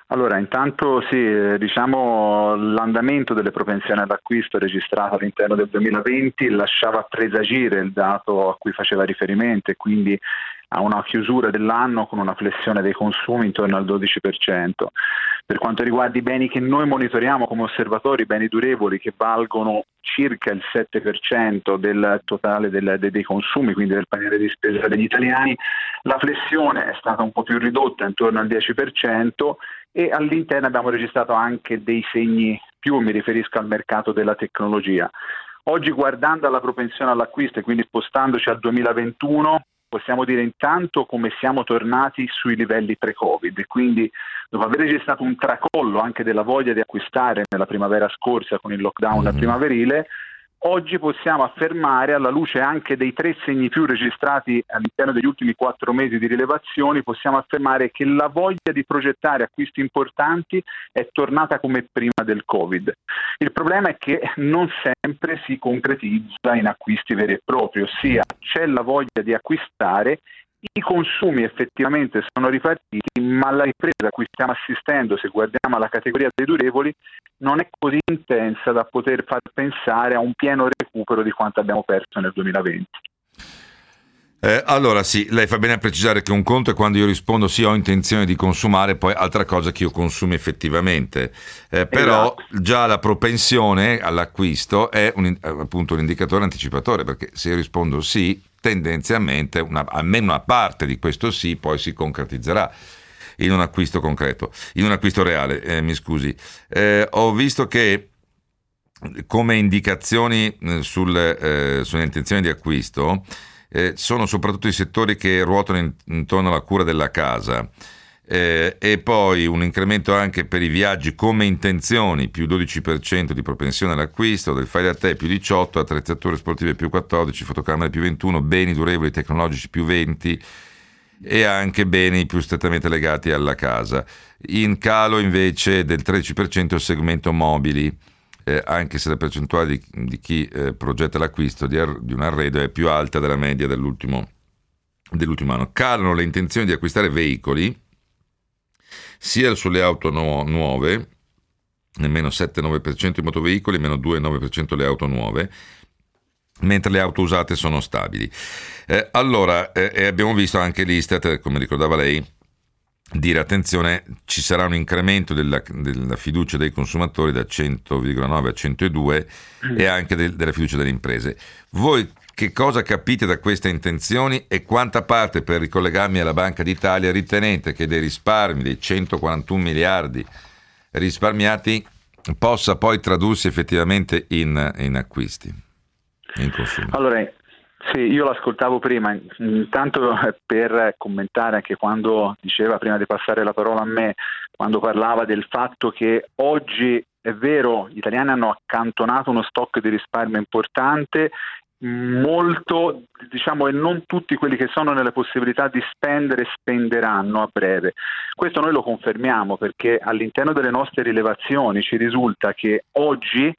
Allora, intanto sì, eh, diciamo l'andamento delle propensioni all'acquisto registrato all'interno del 2020 lasciava presagire il dato a cui faceva riferimento e quindi a una chiusura dell'anno con una flessione dei consumi intorno al 12%. Per quanto riguarda i beni che noi monitoriamo come osservatori, beni durevoli che valgono circa il 7% del totale del, dei consumi, quindi del paniere di spesa degli italiani, la flessione è stata un po' più ridotta, intorno al 10%, e all'interno abbiamo registrato anche dei segni più, mi riferisco al mercato della tecnologia. Oggi guardando alla propensione all'acquisto e quindi spostandoci al 2021 possiamo dire intanto come siamo tornati sui livelli pre-Covid, quindi dopo aver registrato un tracollo anche della voglia di acquistare nella primavera scorsa con il lockdown mm-hmm. primaverile, Oggi possiamo affermare, alla luce anche dei tre segni più registrati all'interno degli ultimi quattro mesi di rilevazioni, possiamo affermare che la voglia di progettare acquisti importanti è tornata come prima del Covid. Il problema è che non sempre si concretizza in acquisti veri e propri, ossia c'è la voglia di acquistare i consumi effettivamente sono ripartiti, ma la ripresa a cui stiamo assistendo, se guardiamo alla categoria dei durevoli, non è così intensa da poter far pensare a un pieno recupero di quanto abbiamo perso nel 2020. Eh, allora sì, lei fa bene a precisare che un conto è quando io rispondo sì ho intenzione di consumare, poi altra cosa che io consumi effettivamente. Eh, però esatto. già la propensione all'acquisto è un, appunto un indicatore anticipatore, perché se io rispondo sì, tendenzialmente una, almeno una parte di questo sì poi si concretizzerà in un acquisto concreto, in un acquisto reale, eh, mi scusi. Eh, ho visto che come indicazioni eh, sul, eh, sulle intenzioni di acquisto eh, sono soprattutto i settori che ruotano in, intorno alla cura della casa. Eh, e poi un incremento anche per i viaggi come intenzioni, più 12% di propensione all'acquisto, del fai da te più 18, attrezzature sportive più 14, fotocamere più 21, beni durevoli tecnologici più 20 e anche beni più strettamente legati alla casa. In calo invece del 13% il segmento mobili eh, anche se la percentuale di, di chi eh, progetta l'acquisto di, ar- di, un arredo è più alta della media dell'ultimo, dell'ultimo anno. Calano le intenzioni di acquistare veicoli sia sulle auto nu- nuove, nemmeno 7-9% i motoveicoli, meno 2-9% le auto nuove, mentre le auto usate sono stabili. Eh, allora, eh, abbiamo visto anche l'Istat, come ricordava lei, dire attenzione, ci sarà un incremento della, della fiducia dei consumatori da 100,9 a 102 mm. e anche del, della fiducia delle imprese. Voi che cosa capite da queste intenzioni e quanta parte, per ricollegarmi alla Banca d'Italia, ritenete che dei risparmi, dei 141 miliardi risparmiati, possa poi tradursi effettivamente in, in acquisti, in consumi? Allora, sì, io l'ascoltavo prima, intanto per commentare anche quando diceva prima di passare la parola a me, quando parlava del fatto che oggi è vero, gli italiani hanno accantonato uno stock di risparmio importante, molto, diciamo, e non tutti quelli che sono nelle possibilità di spendere spenderanno a breve. Questo noi lo confermiamo perché all'interno delle nostre rilevazioni ci risulta che oggi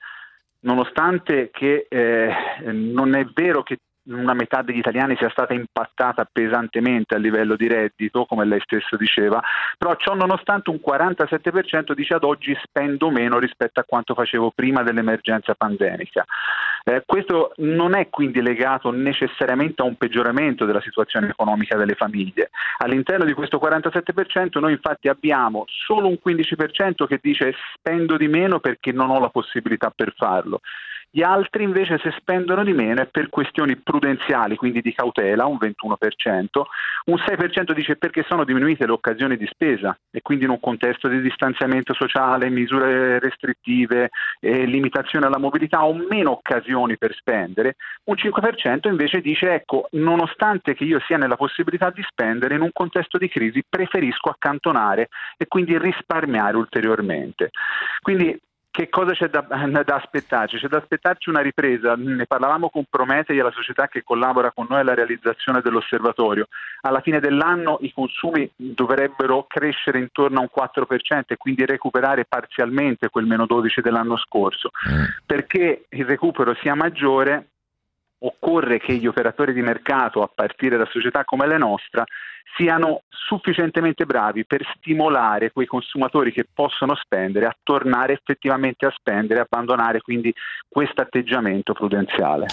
nonostante che eh, non è vero che una metà degli italiani sia stata impattata pesantemente a livello di reddito, come lei stesso diceva, però ciò nonostante un 47% dice ad oggi spendo meno rispetto a quanto facevo prima dell'emergenza pandemica. Eh, questo non è quindi legato necessariamente a un peggioramento della situazione economica delle famiglie. All'interno di questo 47% noi infatti abbiamo solo un 15% che dice spendo di meno perché non ho la possibilità per farlo. Gli altri invece se spendono di meno è per questioni prudenziali, quindi di cautela, un 21%, un 6% dice perché sono diminuite le occasioni di spesa e quindi in un contesto di distanziamento sociale, misure restrittive, eh, limitazione alla mobilità ho meno occasioni per spendere, un 5% invece dice ecco, nonostante che io sia nella possibilità di spendere in un contesto di crisi preferisco accantonare e quindi risparmiare ulteriormente. Quindi che cosa c'è da, da, aspettarci? C'è da aspettarci una ripresa, ne parlavamo con Prometei, la società che collabora con noi alla realizzazione dell'osservatorio. Alla fine dell'anno i consumi dovrebbero crescere intorno a un 4% e quindi recuperare parzialmente quel meno 12 dell'anno scorso. Mm. Perché il recupero sia maggiore occorre che gli operatori di mercato, a partire da società come la nostra, siano sufficientemente bravi per stimolare quei consumatori che possono spendere a tornare effettivamente a spendere, abbandonare quindi questo atteggiamento prudenziale.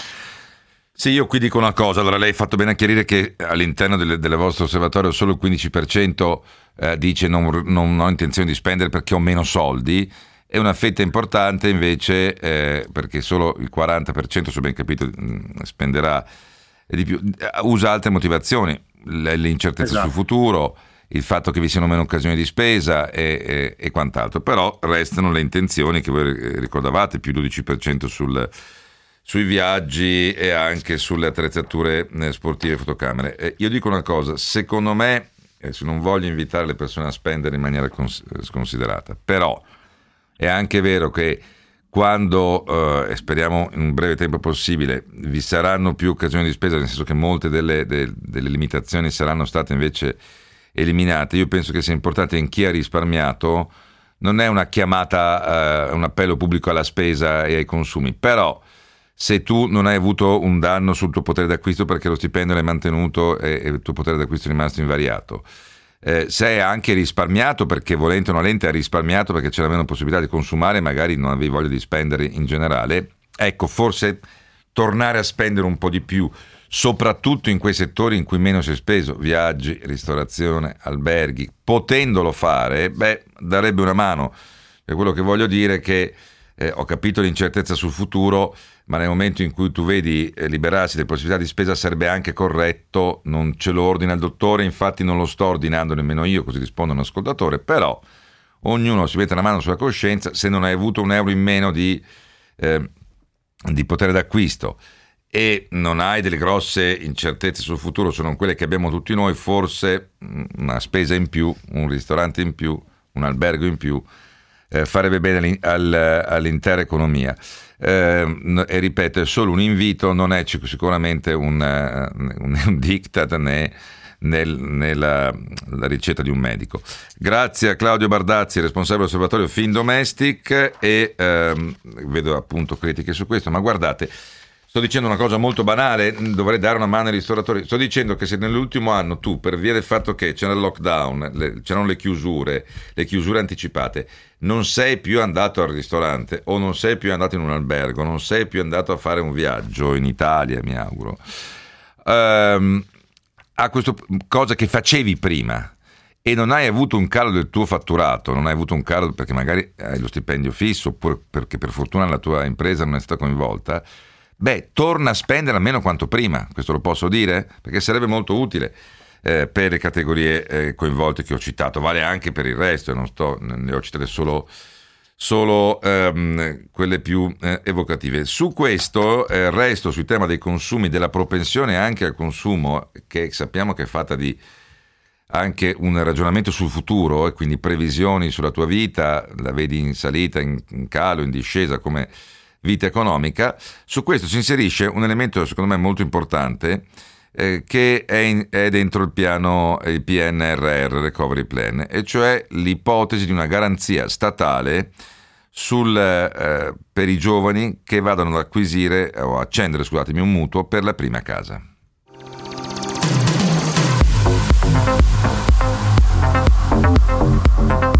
Sì, io qui dico una cosa, allora lei ha fatto bene a chiarire che all'interno del, del vostro osservatorio solo il 15% eh, dice non, non ho intenzione di spendere perché ho meno soldi e una fetta importante invece, eh, perché solo il 40%, se ben capito, mm, spenderà di più, usa altre motivazioni, l'incertezza esatto. sul futuro, il fatto che vi siano meno occasioni di spesa e, e, e, quant'altro, però restano le intenzioni che voi ricordavate, più 12% sul, sui viaggi e anche sulle attrezzature eh, sportive e fotocamere. Eh, io dico una cosa, secondo me, eh, se non voglio invitare le persone a spendere in maniera cons- sconsiderata, però è anche vero che quando, eh, e speriamo in un breve tempo possibile, vi saranno più occasioni di spesa, nel senso che molte delle, de, delle limitazioni saranno state invece eliminate, io penso che sia importante in chi ha risparmiato, non è una chiamata, eh, un appello pubblico alla spesa e ai consumi, però se tu non hai avuto un danno sul tuo potere d'acquisto perché lo stipendio l'hai mantenuto e, e il tuo potere d'acquisto è rimasto invariato, eh, se hai anche risparmiato perché volente o nolente hai risparmiato perché c'era meno possibilità di consumare magari non avevi voglia di spendere in generale, ecco forse tornare a spendere un po' di più, soprattutto in quei settori in cui meno si è speso, viaggi, ristorazione, alberghi, potendolo fare, beh, darebbe una mano. E quello che voglio dire è che eh, ho capito l'incertezza sul futuro, ma nel momento in cui tu vedi eh, liberarsi delle possibilità di spesa sarebbe anche corretto, non ce lo ordina il dottore, infatti non lo sto ordinando nemmeno io, così risponde un ascoltatore, però ognuno si mette la mano sulla coscienza, se non hai avuto un euro in meno di, eh, di potere d'acquisto e non hai delle grosse incertezze sul futuro, se non quelle che abbiamo tutti noi, forse mm, una spesa in più, un ristorante in più, un albergo in più, eh, farebbe bene all'intera economia. Eh, e ripeto, è solo un invito, non è sicuramente un, un, un diktat né, nel, nella ricetta di un medico. Grazie a Claudio Bardazzi, responsabile dell'osservatorio Findomestic e ehm, vedo appunto critiche su questo, ma guardate, Sto dicendo una cosa molto banale, dovrei dare una mano ai ristoratori. Sto dicendo che se nell'ultimo anno tu, per via del fatto che c'era il lockdown, le, c'erano le chiusure, le chiusure anticipate, non sei più andato al ristorante o non sei più andato in un albergo, non sei più andato a fare un viaggio in Italia, mi auguro, um, a questa cosa che facevi prima e non hai avuto un calo del tuo fatturato, non hai avuto un calo perché magari hai lo stipendio fisso oppure perché per fortuna la tua impresa non è stata coinvolta, beh, torna a spendere almeno quanto prima, questo lo posso dire, perché sarebbe molto utile. Eh, per le categorie eh, coinvolte che ho citato, vale anche per il resto, non sto, ne ho citate solo, solo ehm, quelle più eh, evocative. Su questo eh, resto sul tema dei consumi, della propensione anche al consumo, che sappiamo che è fatta di anche un ragionamento sul futuro e quindi previsioni sulla tua vita, la vedi in salita, in, in calo, in discesa come vita economica, su questo si inserisce un elemento secondo me molto importante eh, che è, in, è, dentro il piano il PNRR, Recovery Plan, e cioè l'ipotesi di una garanzia statale sul, eh, per i giovani che vadano ad acquisire o accendere scusatemi, un mutuo per la prima casa. Oh, non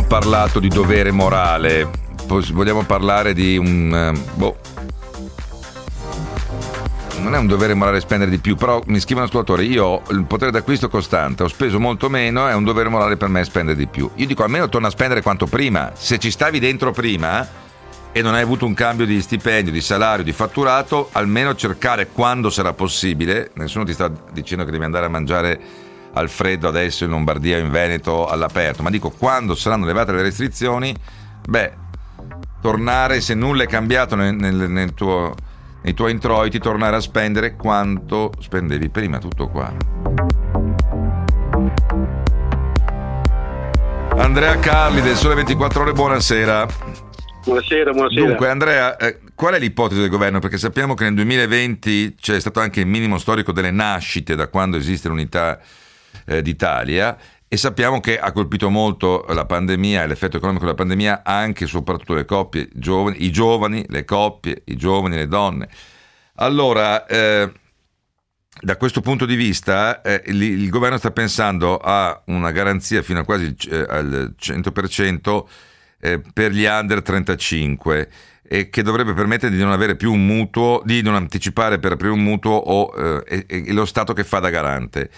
ho parlato di dovere morale, vogliamo parlare di un... Boh, non è un dovere morale spendere di più, però mi scrive un ascoltatore, io ho il potere d'acquisto costante, ho speso molto meno, è un dovere morale per me spendere di più. Io dico almeno torna a spendere quanto prima, se ci stavi dentro prima e non hai avuto un cambio di stipendio, di salario, di fatturato, almeno cercare quando sarà possibile, nessuno ti sta dicendo che devi andare a mangiare al freddo adesso in Lombardia in Veneto all'aperto, ma dico quando saranno levate le restrizioni, beh, tornare se nulla è cambiato nel, nel, nel tuo, nei tuoi introiti, tornare a spendere quanto spendevi prima, tutto qua. Andrea Carli del Sole 24 Ore, buonasera. Buonasera, buonasera. Dunque, Andrea, eh, qual è l'ipotesi del governo? Perché sappiamo che nel 2020 c'è stato anche il minimo storico delle nascite da quando esiste l'unità eh, d'Italia e sappiamo che ha colpito molto la pandemia e l'effetto economico della pandemia anche e soprattutto le coppie giovani, i giovani, le coppie, i giovani, le donne. Allora, eh, da questo punto di vista, eh, il, il, governo sta pensando a una garanzia fino a quasi eh, al 100% eh, per gli under 35 e che dovrebbe permettere di non avere più un mutuo, di non anticipare per aprire un mutuo o eh, e, e lo Stato che fa da garante.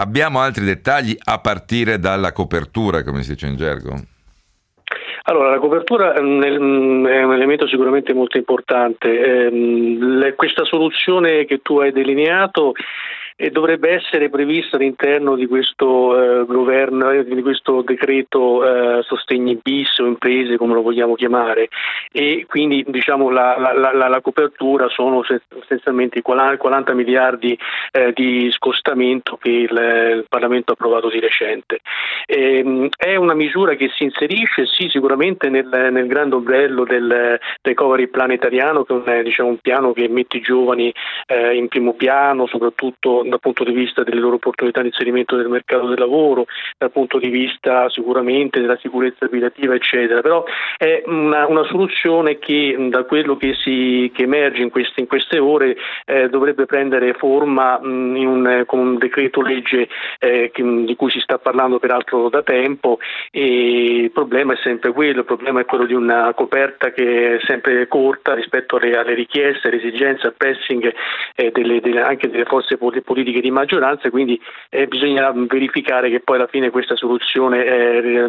Abbiamo altri dettagli a partire dalla copertura, come si dice in gergo? Allora, la copertura è un elemento sicuramente molto importante. Ehm, questa soluzione che tu hai delineato e dovrebbe essere prevista all'interno di questo eh, governo, eh, di questo decreto eh, sostegni bis o imprese come lo vogliamo chiamare e quindi diciamo la, la, la, la copertura sono essenzialmente 40 miliardi eh, di scostamento che il, il, Parlamento ha approvato di recente. E, ehm, è una misura che si inserisce sì sicuramente nel, nel grande ombrello del recovery plan italiano che è diciamo, un piano che mette i giovani eh, in primo piano soprattutto dal punto di vista delle loro opportunità di inserimento nel mercato del lavoro, dal punto di vista sicuramente della sicurezza abitativa, eccetera. Però è una, una soluzione che da quello che, si, che emerge in queste, in queste ore eh, dovrebbe prendere forma mh, un, con un decreto legge eh, che, di cui si sta parlando peraltro da tempo e il problema è sempre quello, il problema è quello di una coperta che è sempre corta rispetto alle, alle richieste, alle esigenze, al pressing eh, delle, delle, anche delle forze politiche politiche di maggioranza, quindi eh, bisognerà verificare che poi alla fine questa soluzione eh,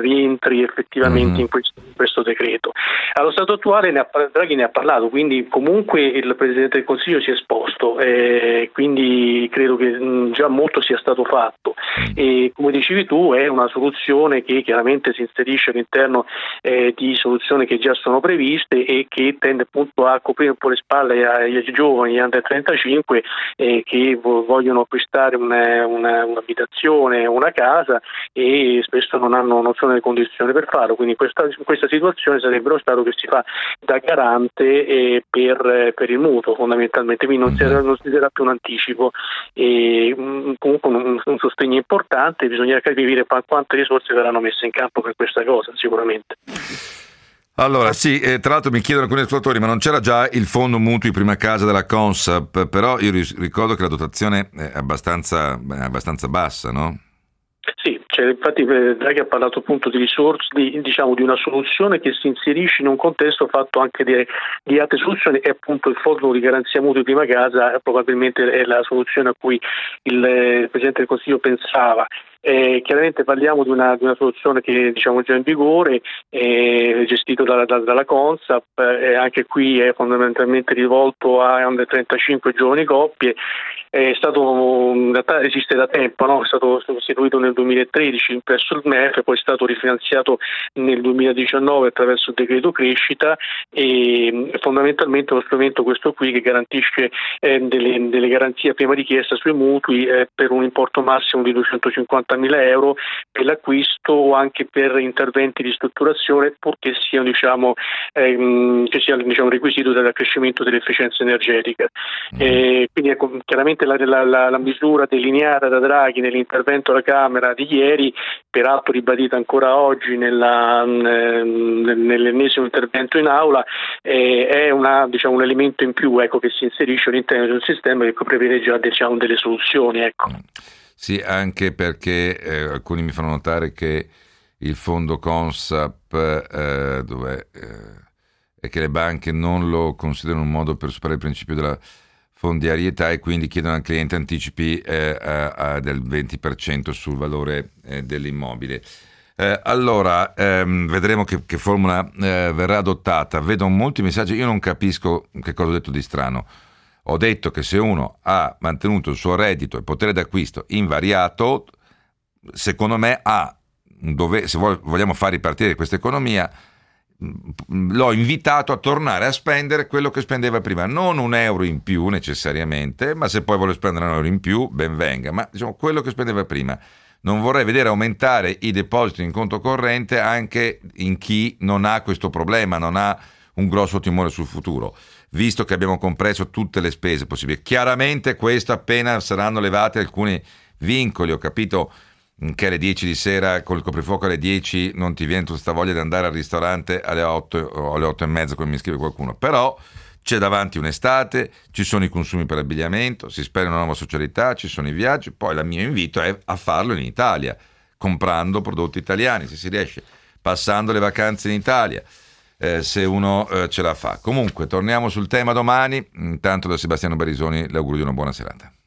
rientri effettivamente mm-hmm. in, questo, in, questo, decreto. Allo stato attuale ne ha, Draghi ne ha parlato, quindi comunque il Presidente del Consiglio si è esposto, eh, quindi credo che mh, già molto sia stato fatto e come dicevi tu è una soluzione che chiaramente si inserisce all'interno eh, di soluzioni che già sono previste e che tende appunto a coprire un po' le spalle ai, ai giovani under 35 eh, che vogliono acquistare una, una, un'abitazione, una casa e spesso non, hanno, non sono nelle condizioni per farlo, quindi questa, questa situazione sarebbe lo Stato che si fa da garante eh, per, per, il mutuo fondamentalmente, quindi non si, mhm. non si sarà più un anticipo e mm, comunque un, un sostegno importante, bisognerà capire quante risorse saranno messe in campo per questa cosa sicuramente. Allora, sì, eh, tra l'altro mi chiedono alcuni ascoltatori, ma non c'era già il fondo mutui prima casa della Consap, però io ricordo che la dotazione è abbastanza, è abbastanza bassa, no? Sì, cioè, infatti eh, Draghi ha parlato appunto di risorse, di, diciamo, di, una soluzione che si inserisce in un contesto fatto anche di, di, altre soluzioni e appunto il fondo di garanzia mutui prima casa probabilmente è la soluzione a cui il, eh, il Presidente del Consiglio pensava. Eh, chiaramente parliamo di una, di una, soluzione che diciamo, già in vigore, è gestito dalla, da, dalla Consap, eh, anche qui è fondamentalmente rivolto a under 35 giovani coppie è stato, in realtà esiste da tempo, no? è stato istituito nel 2013 presso il MEF, poi è stato rifinanziato nel 2019 attraverso il decreto crescita e fondamentalmente è uno strumento questo qui che garantisce eh, delle, delle, garanzie a prima richiesta sui mutui eh, per un importo massimo di 250 mila euro per l'acquisto o anche per interventi di strutturazione purché sia, diciamo, ehm, che sia diciamo, requisito dell'accrescimento dell'efficienza energetica. Mm. Eh, quindi ecco, chiaramente la, la, la, la, misura delineata da Draghi nell'intervento alla Camera di ieri, peraltro ribadita ancora oggi nella, nell'ennesimo intervento in aula, eh, è una, diciamo, un elemento in più ecco, che si inserisce all'interno di un sistema che prevede già diciamo, delle soluzioni. Ecco. Mm. Sì, anche perché eh, alcuni mi fanno notare che il fondo Consap, eh, dove, eh, e che le banche non lo considerano un modo per superare il principio della fondiarietà e quindi chiedono al cliente anticipi eh, a, a del 20% sul valore eh, dell'immobile. Eh, allora, ehm, vedremo che, che formula eh, verrà adottata. Vedo molti messaggi, io non capisco che cosa ho detto di strano. Ho detto che se uno ha mantenuto il suo reddito e potere d'acquisto invariato, secondo me ha, dove, se vogliamo far ripartire questa economia, l'ho invitato a tornare a spendere quello che spendeva prima, non un euro in più necessariamente, ma se poi vuole spendere un euro in più, ben venga, ma diciamo quello che spendeva prima. Non vorrei vedere aumentare i depositi in conto corrente anche in chi non ha questo problema, non ha un grosso timore sul futuro visto che abbiamo compreso tutte le spese possibili. Chiaramente questo appena saranno levati alcuni vincoli, ho capito che alle 10 di sera col coprifuoco alle 10 non ti viene questa voglia di andare al ristorante alle 8 o alle 8 e mezza come mi scrive qualcuno, però c'è davanti un'estate, ci sono i consumi per abbigliamento, si spera una nuova socialità, ci sono i viaggi, poi il mio invito è a farlo in Italia, comprando prodotti italiani, se si riesce, passando le vacanze in Italia eh, se uno eh, ce la fa. Comunque, torniamo sul tema domani. Intanto da Sebastiano Barisoni l'augurio di una buona serata.